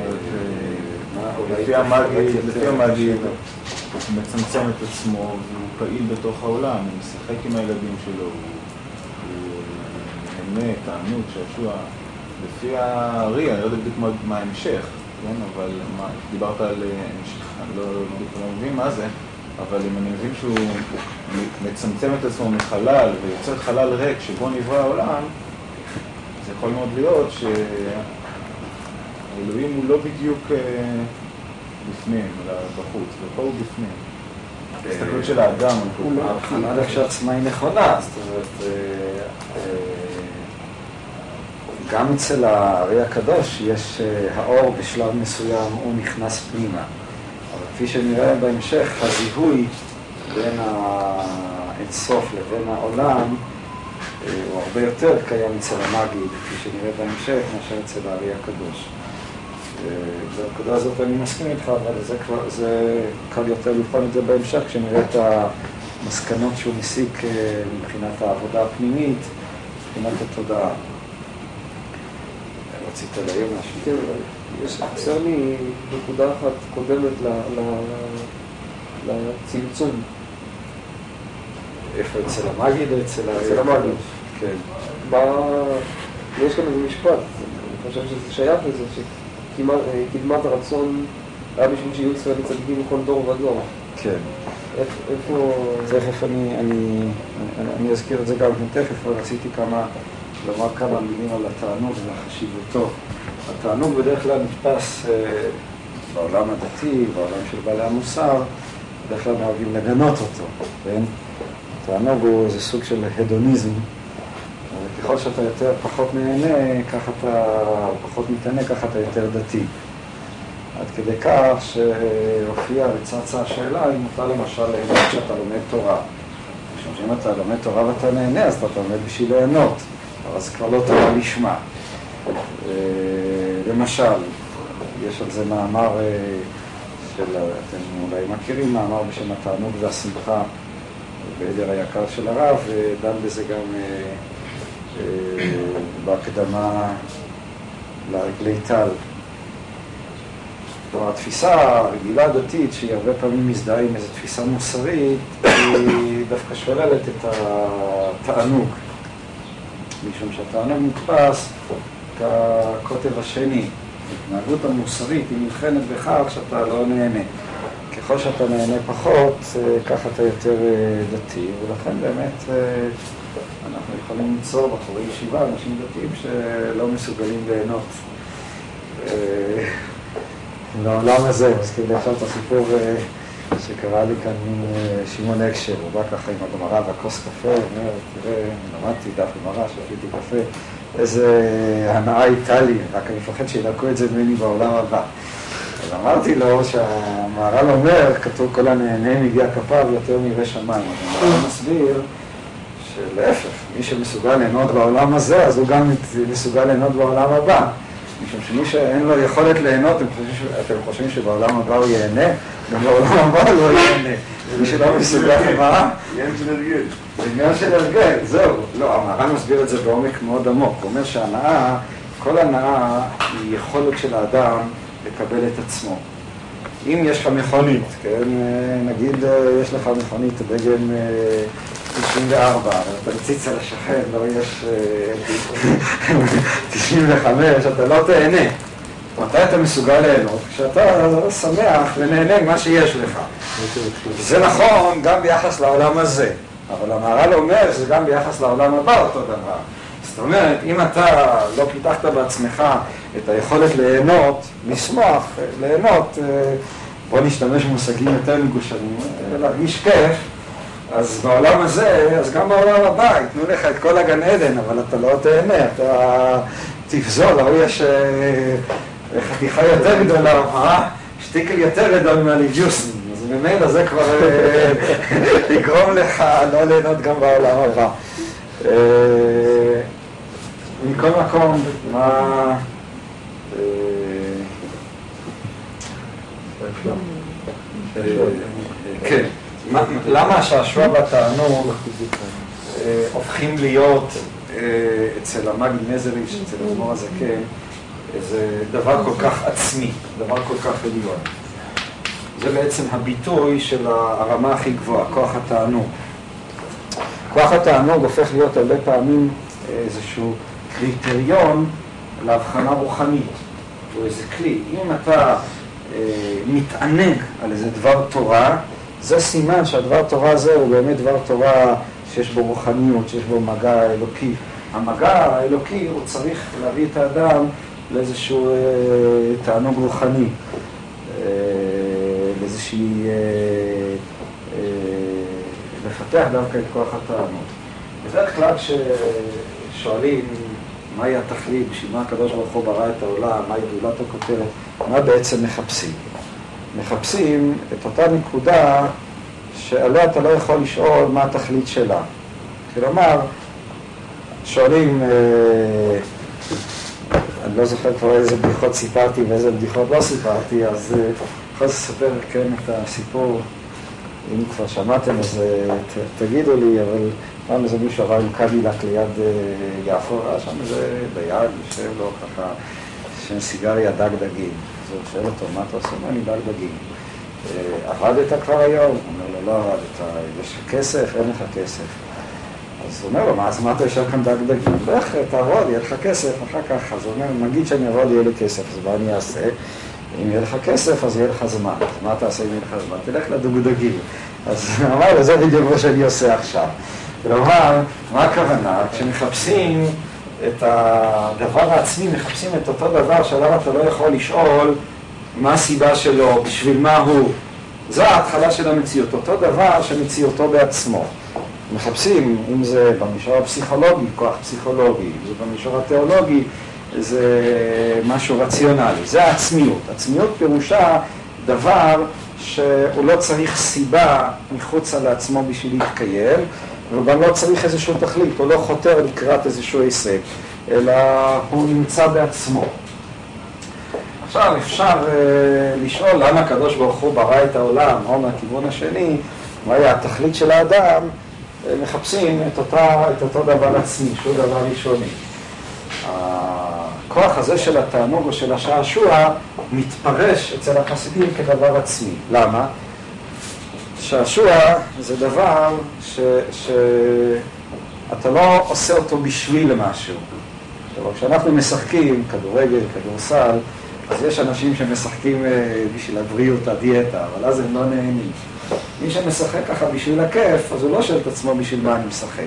אה, לפי בשאלה. הוא מצמצם את עצמו והוא פעיל בתוך העולם, הוא משחק עם הילדים שלו, הוא הוא נהנה, תענוג, שעשוע. לפי הארי, אני לא יודע בדיוק מה- ההמשך, כן, אבל דיברת על אה, המשך, אני לא בדיוק לא מבין מה זה, אבל אם אני מבין שהוא מצמצם את עצמו מחלל ויוצר חלל ריק שבו נברא העולם, זה יכול מאוד להיות שהאלוהים הוא לא בדיוק אה, בפנים, אלא בחוץ, ופה הוא בפנים. ההסתכלות של האדם, ההבחנה לכשעצמה היא נכונה, זאת אומרת, אה, אה, גם אצל הארי הקדוש יש האור בשלב מסוים, הוא נכנס פנימה. כפי שנראה בהמשך, הזיהוי בין האינסוף לבין העולם אה, הוא הרבה יותר קיים אצל המגיד, כפי שנראה בהמשך, מאשר אצל הארי הקדוש. אה, בנקודה הזאת אני מסכים איתך, אבל זה כבר, זה קל יותר לבחון את זה בהמשך, כשנראה את המסקנות שהוא מסיק אה, מבחינת העבודה הפנימית, מבחינת התודעה. רצית להעיר משהו? יש, חסר לי נקודה אחת קודמת ל- ל- לצמצום. איפה אצל המגיד או אצל הארי אצל המגיד. כן. יש כאן איזה משפט, אני חושב שזה שייך לזה, שקדמת הרצון היה בשביל שיהיו ישראל צדיקים בכל דור ודור. כן. איפה-. תכף אני, אני, אזכיר את זה גם כן תכף, אבל רציתי כמה, לומר כמה מילים על התענוג וחשיבותו. התענוג בדרך כלל נתפס אה, בעולם הדתי, בעולם של בעלי המוסר, בדרך כלל נוהגים לגנות אותו, כן? התענוג הוא איזה סוג של הדוניזם. וככל שאתה יותר פחות נהנה, ככה אתה, פחות מתענה, ככה אתה יותר דתי. עד כדי כך שהופיעה וצצה השאלה אם אתה למשל ליהנות כשאתה לומד תורה. משום שאם אתה לומד תורה ואתה נהנה, אז אתה לומד בשביל ליהנות, אבל זה כבר לא תורה לשמה. אה, למשל, יש על זה מאמר אה, של, אתם אולי מכירים, מאמר בשם התענוג והשמחה בעדר היקר של הרב, ודן בזה גם אה, אה, בהקדמה לרגלי טל. כלומר, התפיסה הרגילה הדתית, שהיא הרבה פעמים מזדהה עם איזו תפיסה מוסרית, היא דווקא שוללת את התענוג. משום שהתענוג כקוטב השני. ההתנהגות המוסרית היא נבחנת בכך שאתה לא נהנה. ככל שאתה נהנה פחות, אה, ככה אתה יותר אה, דתי, ולכן באמת אה, אנחנו יכולים למצוא בחורי ישיבה, אנשים דתיים שלא מסוגלים ליהנות. אה, לעולם הזה, מזכיר לי עכשיו את הסיפור אה, שקרה לי כאן עם אה, שמעון אקשר, הוא בא ככה עם הגמרא והכוס קפה, אומר, תראה, למדתי דף גמרא, שתיתי קפה, איזה הנאה הייתה לי, רק אני מפחד שינקו את זה ממני בעולם הבא. אז אמרתי לו שהמהר"ל אומר, כתוב כל הנהנה מיגיע כפיו יותר מירא שמיים. אז המהר"ל מסביר שלהפך, מי שמסוגל ליהנות בעולם הזה, אז הוא גם מסוגל ליהנות בעולם הבא. משום שמי שאין לו יכולת ליהנות, אתם חושבים, ש- אתם חושבים שבעולם הבא הוא ייהנה, גם בעולם הבא הוא לא ייהנה. מי שלא מסוגל, מה? זה עניין של הרגל, זהו. לא, המהר"ן מסביר את זה בעומק מאוד עמוק. הוא אומר שהנאה, כל הנאה היא יכולת של האדם לקבל את עצמו. אם יש לך מכונית, כן, אה, נגיד אה, יש לך מכונית דגם אה, 94, אבל אתה מציץ על השכן, לא יש אה, 95, אתה לא תהנה. מתי אתה מסוגל ליהנות? כשאתה שמח ונהנה ממה שיש לך. זה נכון גם ביחס לעולם הזה, אבל המהר"ל אומר שזה גם ביחס לעולם הבא אותו דבר. זאת אומרת, אם אתה לא פיתחת בעצמך את היכולת ליהנות, לשמוח, ליהנות, אה, בוא נשתמש במושגים יותר מגושרים, אה, להרגיש כיף, אז בעולם הזה, אז גם בעולם הבא, ייתנו לך את כל הגן עדן, אבל אתה לא תהנה, אתה תפזול, ההוא יש אה, חתיכה יותר גדולה, מה? שטיקל יותר גדול מהליג'וסן, אז ממילא זה כבר אה, יגרום לך לא ליהנות גם בעולם הבא. אה, מכל מקום, מה... אה, לא? כן, למה השעשוע והתענוג הופכים להיות אצל המאגי המגנזרים, אצל הזמור הזקן, כן, זה דבר כל כך עצמי, דבר כל כך עליון. זה בעצם הביטוי של הרמה הכי גבוהה, כוח התענוג. כוח התענוג הופך להיות הרבה פעמים איזשהו קריטריון להבחנה רוחנית, או איזה כלי. אם אתה אה, מתענג על איזה דבר תורה, זה סימן שהדבר תורה הזה הוא באמת דבר תורה שיש בו רוחניות, שיש בו מגע אלוקי. המגע האלוקי הוא צריך להביא את האדם לאיזשהו אה, תענוג רוחני, אה, לאיזושהי... אה, אה, לפתח דווקא את כוח התענוג. בדרך כלל כששואלים מהי התכלית, בשביל מה הקדוש ברוך הוא ברא את העולם, מהי גאולת הכותרת, מה בעצם מחפשים? מחפשים את אותה נקודה שעליה אתה לא יכול לשאול מה התכלית שלה. כלומר, שואלים, אה, אני לא זוכר כבר איזה בדיחות סיפרתי ואיזה בדיחות לא סיפרתי, אז יכול לספר כן את הסיפור, אם כבר שמעתם אז אה, ת, תגידו לי, אבל פעם איזה מישהו עבר עם קדילק ליד אה, יפו, היה שם איזה דייג, יושב לו ככה, שם סיגריה דג דגים. אז הוא שואל אותו, מה אתה עושה? מה אני דג דגים? "אה, עבדת כבר היום? הוא אומר לו, לא עבדת, יש לך כסף? אין לך כסף. אז הוא אומר לו, מה, אז מה אתה יושב כאן דג דגים? לך, תעבוד, יהיה לך כסף, אחר כך. אז הוא אומר, נגיד שאני אעבוד, יהיה לי כסף, אז מה אני אעשה? אם יהיה לך כסף, אז יהיה לך זמן. אז מה תעשה אם יהיה לך זמן? תלך לדוגדגים. אז הוא אמר לו, זה בדיוק מה שאני עושה עכשיו. כלומר, מה הכוונה? כשמחפשים את הדבר העצמי, מחפשים את אותו דבר שעליו אתה לא יכול לשאול מה הסיבה שלו, בשביל מה הוא. זו ההתחלה של המציאות, אותו דבר שמציאותו בעצמו. מחפשים, אם זה במישור הפסיכולוגי, כוח פסיכולוגי, אם זה במישור התיאולוגי, זה משהו רציונלי. זה העצמיות. עצמיות פירושה דבר שהוא לא צריך סיבה מחוצה לעצמו בשביל להתקיים, והוא גם לא צריך איזשהו תכלית, הוא לא חותר לקראת איזשהו הישג, אלא הוא נמצא בעצמו. עכשיו אפשר uh, לשאול למה הקדוש ברוך הוא ברא את העולם, או מהכיוון השני, מה היה התכלית של האדם, uh, מחפשים את, אותה, את אותו דבר עצמי, שהוא דבר ראשוני. הכוח הזה של התענוג או של השעשוע מתפרש אצל החסידים כדבר עצמי. למה? שעשוע זה דבר ש, שאתה לא עושה אותו בשביל משהו. עכשיו, כשאנחנו משחקים כדורגל, כדורסל, אז יש אנשים שמשחקים אה, בשביל הבריאות, הדיאטה, אבל אז הם לא נהנים. מי שמשחק ככה בשביל הכיף, אז הוא לא שואל את עצמו בשביל מה אני משחק.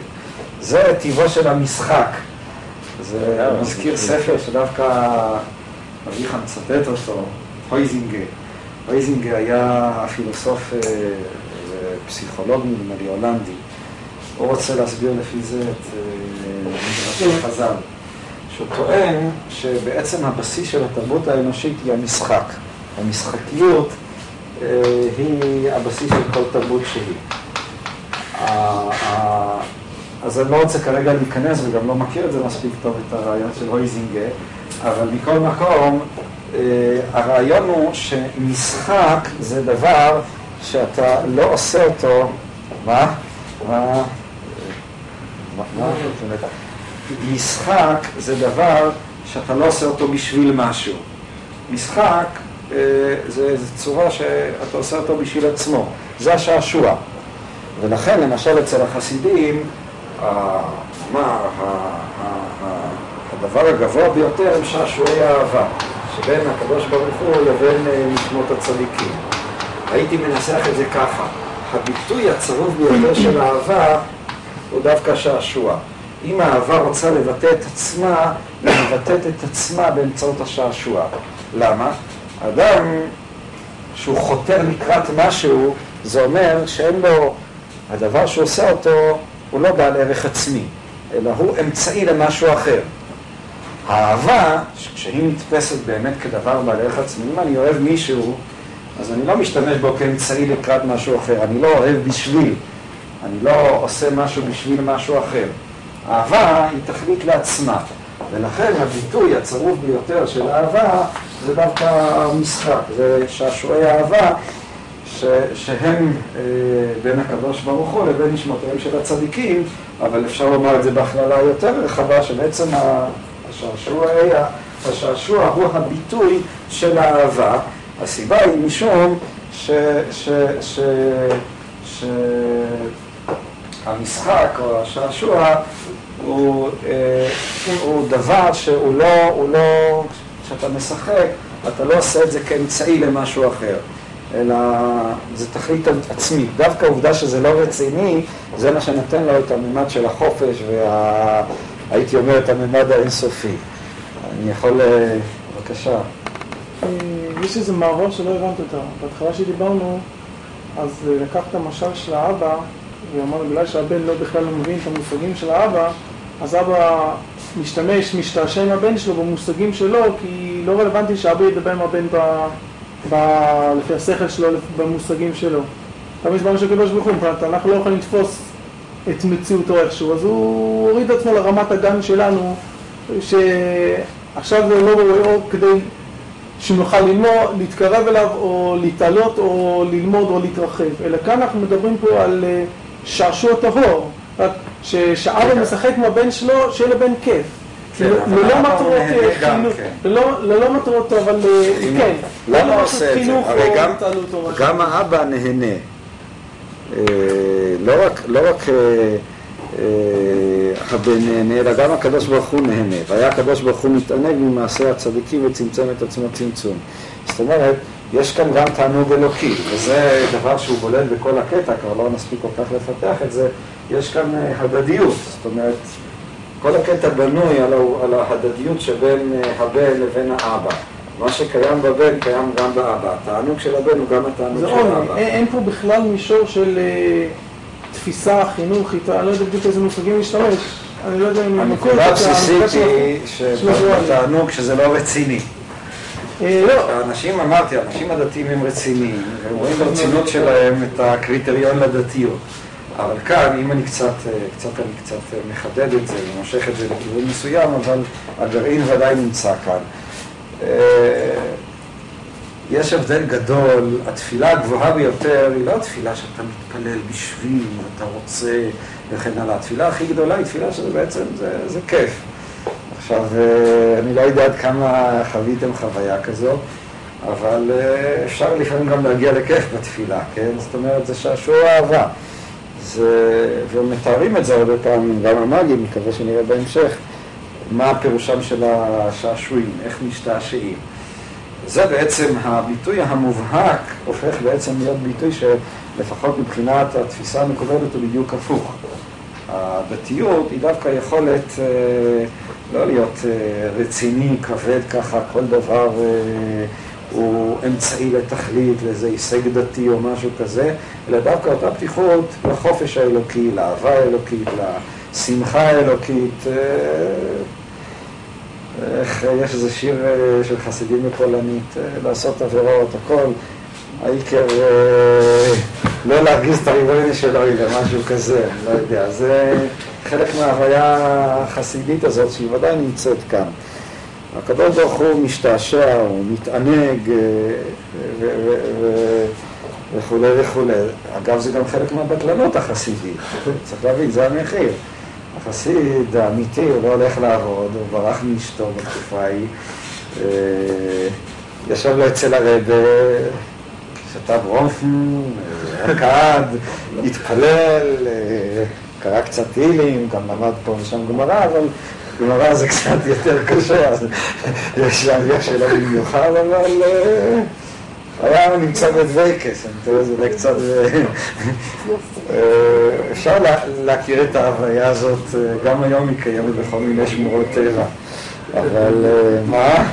זה טיבו של המשחק. זה מזכיר ספר שדווקא אביך מצטט אותו, הויזינגה. הויזינגה היה פילוסוף אה, פסיכולוג נדמה לי, הולנדי. הוא רוצה להסביר לפי זה את אה, מדרשי חז"ל. שהוא טוען שבעצם הבסיס של התרבות האנושית היא המשחק. המשחקיות אה, היא הבסיס של כל תרבות שהיא. אז אני לא רוצה כרגע להיכנס וגם לא מכיר את זה מספיק טוב, את הרעיון של הויזינגה, אבל מכל מקום, אה, הרעיון הוא שמשחק זה דבר שאתה לא עושה אותו, מה? מה? משחק זה דבר שאתה לא עושה אותו בשביל משהו. משחק אה, זה, זה צורה שאתה עושה אותו בשביל עצמו. זה השעשוע. ולכן, למשל, אצל החסידים, מה, הדבר הגבוה ביותר הם שעשועי האהבה, שבין הקדוש ברוך הוא לבין אה, נשמות הצדיקים. הייתי מנסח את זה ככה, הביטוי הצרוף ביותר של אהבה הוא דווקא שעשוע. אם האהבה רוצה לבטא את עצמה, היא מבטאת את עצמה באמצעות השעשוע. למה? אדם שהוא חותר לקראת משהו, זה אומר שאין לו, הדבר שהוא עושה אותו הוא לא בעל ערך עצמי, אלא הוא אמצעי למשהו אחר. האהבה, כשהיא נתפסת באמת כדבר בעל ערך עצמי, אם אני אוהב מישהו, אז אני לא משתמש בו כאמצעי לקראת משהו אחר, אני לא אוהב בשביל, אני לא עושה משהו בשביל משהו אחר. אהבה היא תכלית לעצמה, ולכן הביטוי הצרוף ביותר של אהבה זה דווקא המשחק, זה שעשועי אהבה ש, שהם אה, בין הקדוש ברוך הוא לבין נשמותיהם של הצדיקים, אבל אפשר לומר את זה בהכללה יותר רחבה, שבעצם השעשוע, השעשוע הוא הביטוי של האהבה. הסיבה היא משום ש... ש, ש, ש המשחק או השעשוע הוא, אה, הוא דבר שהוא לא, הוא לא, כשאתה משחק, אתה לא עושה את זה כאמצעי למשהו אחר, אלא זה תכלית עצמית. דווקא העובדה שזה לא רציני, זה מה שנותן לו את הממד של החופש והייתי אומר את הממד האינסופי. אני יכול, אה, בבקשה. אה, יש איזה מעבר שלא הבנת אותה. בהתחלה שדיברנו, אז לקחת משל של האבא, ואמרנו, בגלל שהבן לא בכלל לא מבין את המושגים של האבא, אז אבא משתמש, משתעשע עם הבן שלו במושגים שלו, כי לא רלוונטי שאבא ידבר עם הבן ב, ב, לפי השכל שלו, במושגים שלו. תמיד הסברנו שהקדוש ברוך הוא, מבחינת אנחנו לא יכולים לתפוס את מציאותו איכשהו, אז הוא הוריד את עצמו לרמת הגן שלנו, שעכשיו זה לא או כדי שנוכל ללמוד, להתקרב אליו, או להתעלות, או ללמוד, או להתרחב. אלא כאן אנחנו מדברים פה על אה, שעשוע טהור. שאבא משחק עם הבן שלו, שיהיה לבן כיף. כן, ללא מטרות חינוך, כן. ללא מטרות, אבל כן. למה הוא עושה את זה? הרי גם האבא נהנה. אה, לא רק לא אה, אה, הבן נהנה, אלא גם הקדוש ברוך הוא נהנה. והיה הקדוש ברוך הוא מתענג ממעשה הצדיקים וצמצם את עצמו צמצום. זאת אומרת, יש כאן גם תענוג אלוקי, וזה דבר שהוא בולט בכל הקטע, כבר לא נספיק כל כך לפתח את זה, יש כאן אה, הדדיות, זאת אומרת, כל הקטע בנוי על, על ההדדיות שבין אה, הבן לבין האבא. מה שקיים בבן קיים גם באבא. התענוג של הבן הוא גם התענוג של האבא. אין, אין פה בכלל מישור של אה, תפיסה, חינוך, אני לא יודע בדיוק איזה מושגים להשתמש. אני לא יודע אם הם. הנקודה הבסיסית היא שבתענוג שזה לא רציני. אה, לא. האנשים, אמרתי, האנשים הדתיים הם רציניים, והם רואים ברצינות שלהם את הקריטריון לדתיות. אבל כאן, אם אני קצת, אה, קצת, אני קצת אה, מחדד את זה ומושך את זה לכיוון מסוים, אבל הגרעין ודאי נמצא כאן. יש הבדל גדול, התפילה הגבוהה ביותר היא לא התפילה שאתה מתפלל בשביל, אתה רוצה וכן הלאה. התפילה הכי גדולה היא תפילה שזה בעצם, זה, זה כיף. עכשיו, אה, אני לא יודע עד כמה חוויתם חוויה כזו, אבל אה, אפשר לפעמים גם להגיע לכיף בתפילה, כן? זאת אומרת, זה שעשוע אהבה. זה... ומתארים את זה הרבה פעמים, גם המאגים, מקווה שנראה בהמשך, מה פירושם של השעשועים, איך משתעשעים. זה בעצם הביטוי המובהק, הופך בעצם להיות ביטוי שלפחות מבחינת התפיסה המקובלת הוא בדיוק הפוך. הדתיות היא דווקא יכולת אה, לא להיות אה, רציני, כבד ככה, כל דבר אה, הוא אמצעי לתכלית, לאיזה הישג דתי או משהו כזה, אלא דווקא אותה פתיחות לחופש האלוקי, לאהבה האלוקית, לשמחה האלוקית. איך יש איזה שיר של חסידים בפולנית, לעשות עבירות, הכל, העיקר לא להרגיז את הריבונו של אוי משהו כזה, לא יודע. זה חלק מההוויה החסידית הזאת, שהיא ודאי נמצאת כאן. הקדוש ברוך הוא משתעשע, הוא מתענג אה, וכולי וכולי. אגב, זה גם חלק מהבטלנות החסידית. צריך להבין, זה המחיר. החסיד האמיתי, הוא לא הולך לעבוד, הוא ברח מאשתו בתקופה ההיא. אה, ישב לו אצל הרבה, שתה ברומפן, רקד, התפלל, אה, קרא קצת טילים, גם למד פה ושם גמרא, אבל גמרא זה קצת יותר קשה, אז יש יש שלא במיוחד, אבל אה, היה נמצא בדוויקס, אני תראה, זה קצת... אה, אפשר להכיר את ההוויה הזאת, גם היום היא קיימת בכל מיני שמורות טבע, אבל מה?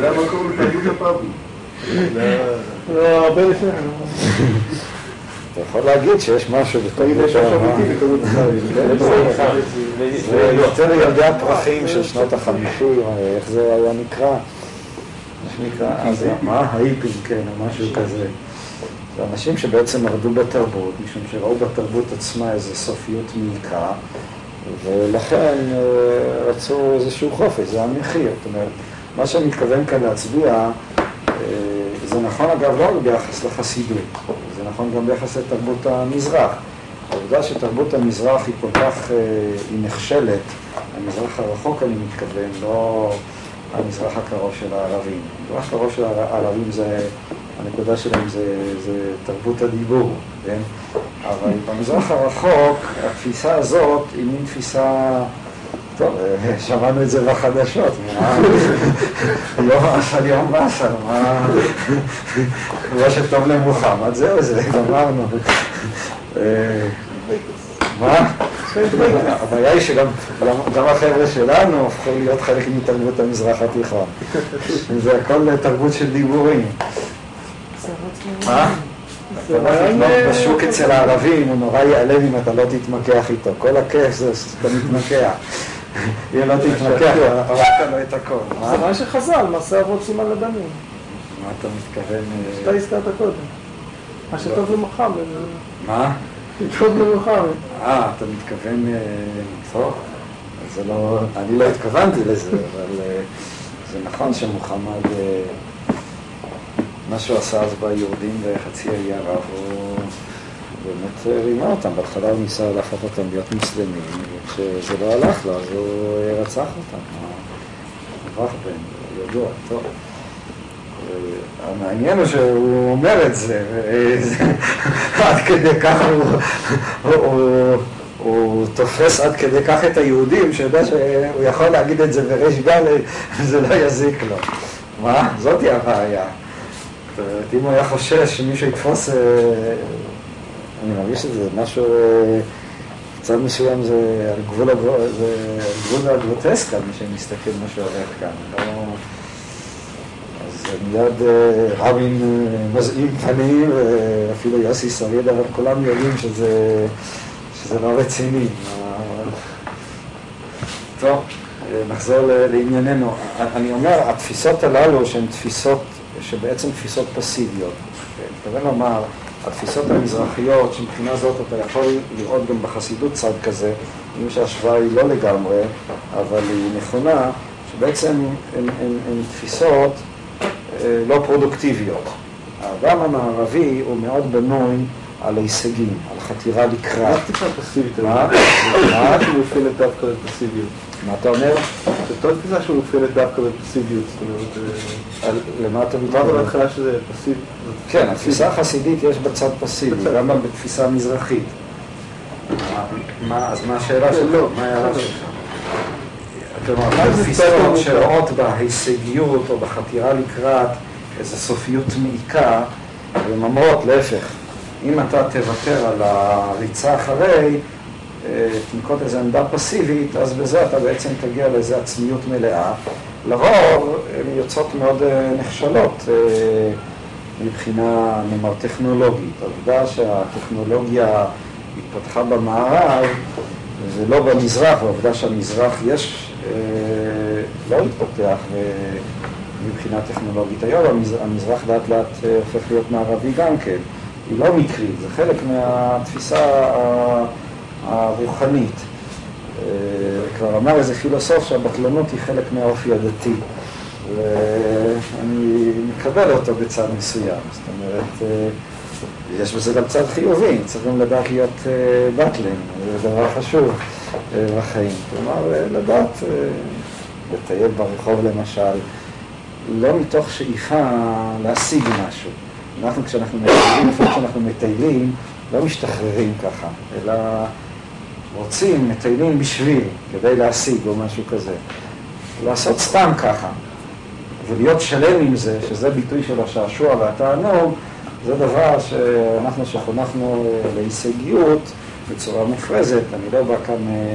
זה המקום להגיד לפאבים. לא, הרבה לפני. אתה יכול להגיד שיש משהו בתוך זה זה יותר ילדי הפרחים של שנות החמישים, איך זה היה נקרא? מה? ההיפים, כן, או משהו כזה. זה אנשים שבעצם מרדו בתרבות, משום שראו בתרבות עצמה איזו סופיות מעיקה, ולכן רצו איזשהו חופש, זה המחיר. זאת אומרת, מה שאני מתכוון כאן להצביע, אה, זה נכון אגב לא רק ביחס לחסידות, נכון גם ביחס לתרבות המזרח. העובדה שתרבות המזרח היא כל כך, אה, היא נכשלת, המזרח הרחוק אני מתכוון, לא המזרח הקרוב של הערבים. המזרח הקרוב של הערבים זה, הנקודה שלהם זה, זה תרבות הדיבור, כן? אבל במזרח הרחוק התפיסה הזאת היא מין תפיסה... טוב, אה, שמענו את זה בחדשות, מה... יום אסל יום באסל, מה... מה שטוב למוחמד, זהו זה, גמרנו. אה, מה? הבעיה היא שגם גם, גם החבר'ה שלנו הפכו להיות חלק מתרבות המזרח התיכון. זה הכל תרבות של דיבורים. מה? אתה הולך לקנות בשוק אצל הערבים, הוא נורא ייעלב אם אתה לא תתמקח איתו. כל הכיף זה שאתה מתמקח. אם לא תתמקח, הורדת לו את הכל. זה מה שחז"ל, מעשה אבות סימן לבנים. מה אתה מתכוון? אה, שאתה הזכרת קודם. מה שטוב למוחמד. מה? טוב למוחמד. אה, אתה מתכוון... אה, טוב, זה לא... אני לא התכוונתי לזה, אבל אה, זה נכון שמוחמד... אה, מה שהוא עשה אז ביהודים בחצי האי ערב, הוא באמת רימה אותם. בהתחלה הוא ניסה להפוך אותם להיות מוסלמים, וכשזה לא הלך לו, אז הוא רצח אותם. הברח בהם, ידוע, טוב. המעניין הוא שהוא אומר את זה, עד כדי כך הוא, תופס עד כדי כך את היהודים, שיודע שהוא יכול להגיד את זה בריש גל, זה לא יזיק לו. מה? זאתי הבעיה. אם הוא היה חושש שמישהו יתפוס, אה, אני מרגיש שזה משהו, אה, קצת מסוים זה על גבול, זה על גבול הגרוטסקה, מי שמסתכל מה שהולך כאן. לא... אז מיד אה, רבין אה, מזעים פנים, ואפילו יוסי שריד, אבל כולם יודעים שזה, שזה לא רציני. אה, טוב, אה, נחזור לענייננו. אני אומר, התפיסות הללו שהן תפיסות, שבעצם תפיסות פסיביות. אני מתכוון לומר, התפיסות המזרחיות, שמבחינה זאת אתה יכול לראות גם בחסידות צד כזה, אם שההשוואה היא לא לגמרי, אבל היא נכונה, שבעצם הן, תפיסות אה, לא פרודוקטיביות. האדם המערבי הוא מאוד בנוי על הישגים, על חתירה מה לקראת. התפיסה הפסיבית? מה? מה שמאופיינת דווקא בפסיביות? מה אתה אומר? זו אותה תפיסה שמאופיינת דווקא בפסיביות, זאת אומרת, אה, למה אתה אמרת מתכוון? בהתחלה שזה פסיבי. כן, התפיסה החסידית יש בצד פסיבי, גם בתפיסה המזרחית. אז מה השאלה שלך? לא. מה ההערה שלך? כלומר, מה תפיסות? שרואות בהישגיות או בחתירה לקראת איזו סופיות מעיקה, והן אומרות, להפך, אם אתה תוותר על הריצה אחרי, תנקוט איזו עמדה פסיבית, אז בזה אתה בעצם תגיע לאיזו עצמיות מלאה. לרוב הן יוצאות מאוד אה, נחשלות אה, מבחינה, נאמר, טכנולוגית. העובדה שהטכנולוגיה התפתחה במערב ולא במזרח, והעובדה שהמזרח יש, אה, לא התפתח מבחינה טכנולוגית. היום המז- המזרח לאט לאט הופך להיות מערבי גם כן. היא לא מקרית, זה חלק מהתפיסה ה- הרוחנית. אה, כבר אמר איזה פילוסוף שהבטלנות היא חלק מהאופי הדתי. ואני מקבל אותו בצד מסוים. זאת אומרת, אה, יש בזה גם צד חיובי, צריך גם לדעת להיות אה, בטלן, זה דבר חשוב אה, בחיים. כלומר, אה, לדעת אה, לטייל ברחוב למשל, לא מתוך שאיפה להשיג משהו. אנחנו כשאנחנו מטיילים, לפעמים כשאנחנו מטיילים, לא משתחררים ככה, אלא רוצים, מטיילים בשביל, כדי להשיג או משהו כזה. לעשות סתם ככה, ולהיות שלם עם זה, שזה ביטוי של השעשוע והתענוג, זה דבר שאנחנו שחונכנו להישגיות בצורה מופרזת. אני לא בא כאן אה,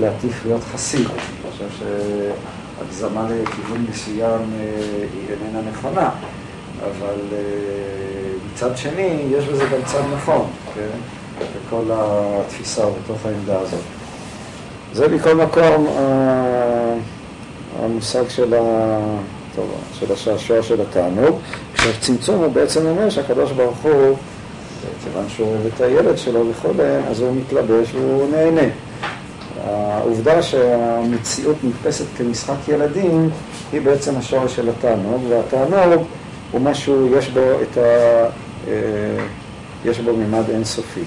להטיף להיות חסיד, אני חושב שהגזמה לכיוון מסוים אה, היא איננה נכונה, אבל אה, מצד שני, יש בזה גם צד נכון, כן? בכל התפיסה ובתוך העמדה הזאת. זה מכל מקום אה, המושג של, ה... טוב, של השעשוע של התענוג, כשהצמצום הוא בעצם אומר שהקדוש ברוך הוא, כיוון שהוא אוהב את הילד שלו וכו', אז הוא מתלבש והוא נהנה. העובדה שהמציאות נתפסת כמשחק ילדים היא בעצם השורש של התענוג, והתענוג הוא משהו, יש בו ה... אה, יש בו מימד אינסופי.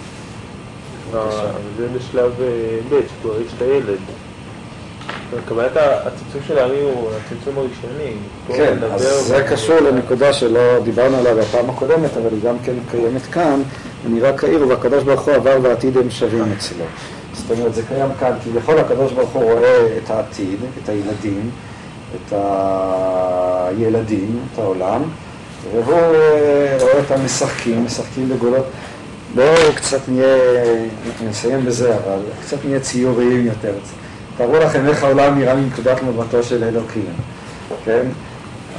זה בשלב אה, ב', שכבר יש את הילד. קבלת הצמצום של הארי הוא הצמצום הראשוני. כן, אז זה קשור לנקודה שלא דיברנו עליה בפעם הקודמת, אבל היא גם כן קיימת כאן. אני רק אעיר, והקדוש ברוך הוא עבר ועתיד הם שווים אצלו. זאת אומרת, זה קיים כאן, כביכול הקדוש ברוך הוא רואה את העתיד, את הילדים, את הילדים, את העולם, והוא אה, רואה אותם משחקים, משחקים בגולות. בואו קצת נהיה, נסיים בזה, אבל קצת נהיה ציוריים יותר. תארו לכם איך העולם נראה מנקודת מבטו של אלוקים, כן?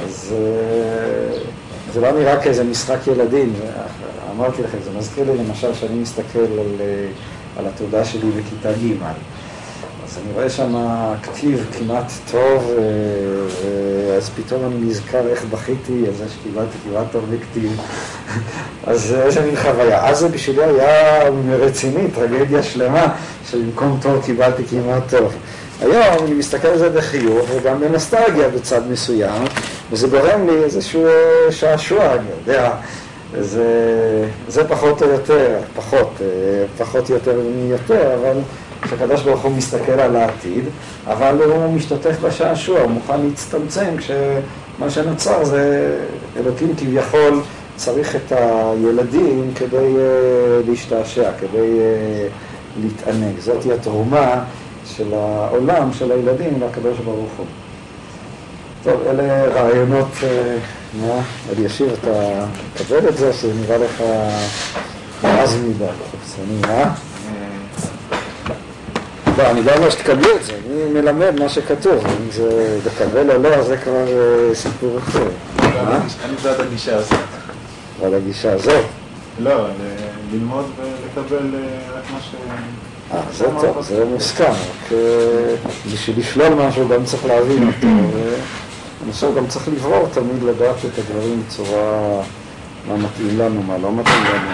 אז אה, זה לא נראה כאיזה משחק ילדים, אמרתי לכם, זה מזכיר לי למשל שאני מסתכל על, אה, על התעודה שלי בכיתה ג', אז אני רואה שם כתיב כמעט טוב, אה, אז פתאום אני נזכר איך בכיתי על זה שקיבלתי כמעט טוב בכתיב. אז איזה מין חוויה. אז זה בשבילי היה רציני, טרגדיה שלמה, שבמקום טוב קיבלתי כמעט טוב. היום אני מסתכל על זה בחיוך וגם בנוסטלגיה בצד מסוים, וזה גורם לי איזשהו אה, שעשוע, אני יודע. זה, זה פחות או יותר, פחות, אה, פחות יותר מיותר, אבל כשהקדוש ברוך הוא מסתכל על העתיד, אבל הוא משתתף בשעשוע, הוא מוכן להצטמצם כשמה שנוצר זה אלוקים כביכול צריך את הילדים כדי uh, להשתעשע, כדי uh, להתענג. זאת היא התרומה של העולם, של הילדים, לקדוש ברוך הוא. טוב, אלה רעיונות, uh, מה, אלישיב, אתה מקבל את זה, שזה נראה לך נועז מדי, קופצני, אה? לא, אני לא אומר שתקבלו את זה, אני מלמד מה שכתוב, אם זה לקבל או לא, זה כבר אה, סיפור אחר. אני בעד הגישה הזאת. על הגישה הזאת. לא, ללמוד ולקבל אה, רק מה ש... אה, זה טוב, זה מוסכם, רק אה, בשביל לשלול משהו גם צריך להבין אותו, ואני חושב גם צריך לברור תמיד לדעת את הדברים בצורה מה מתאים לנו, מה לא מתאים לנו.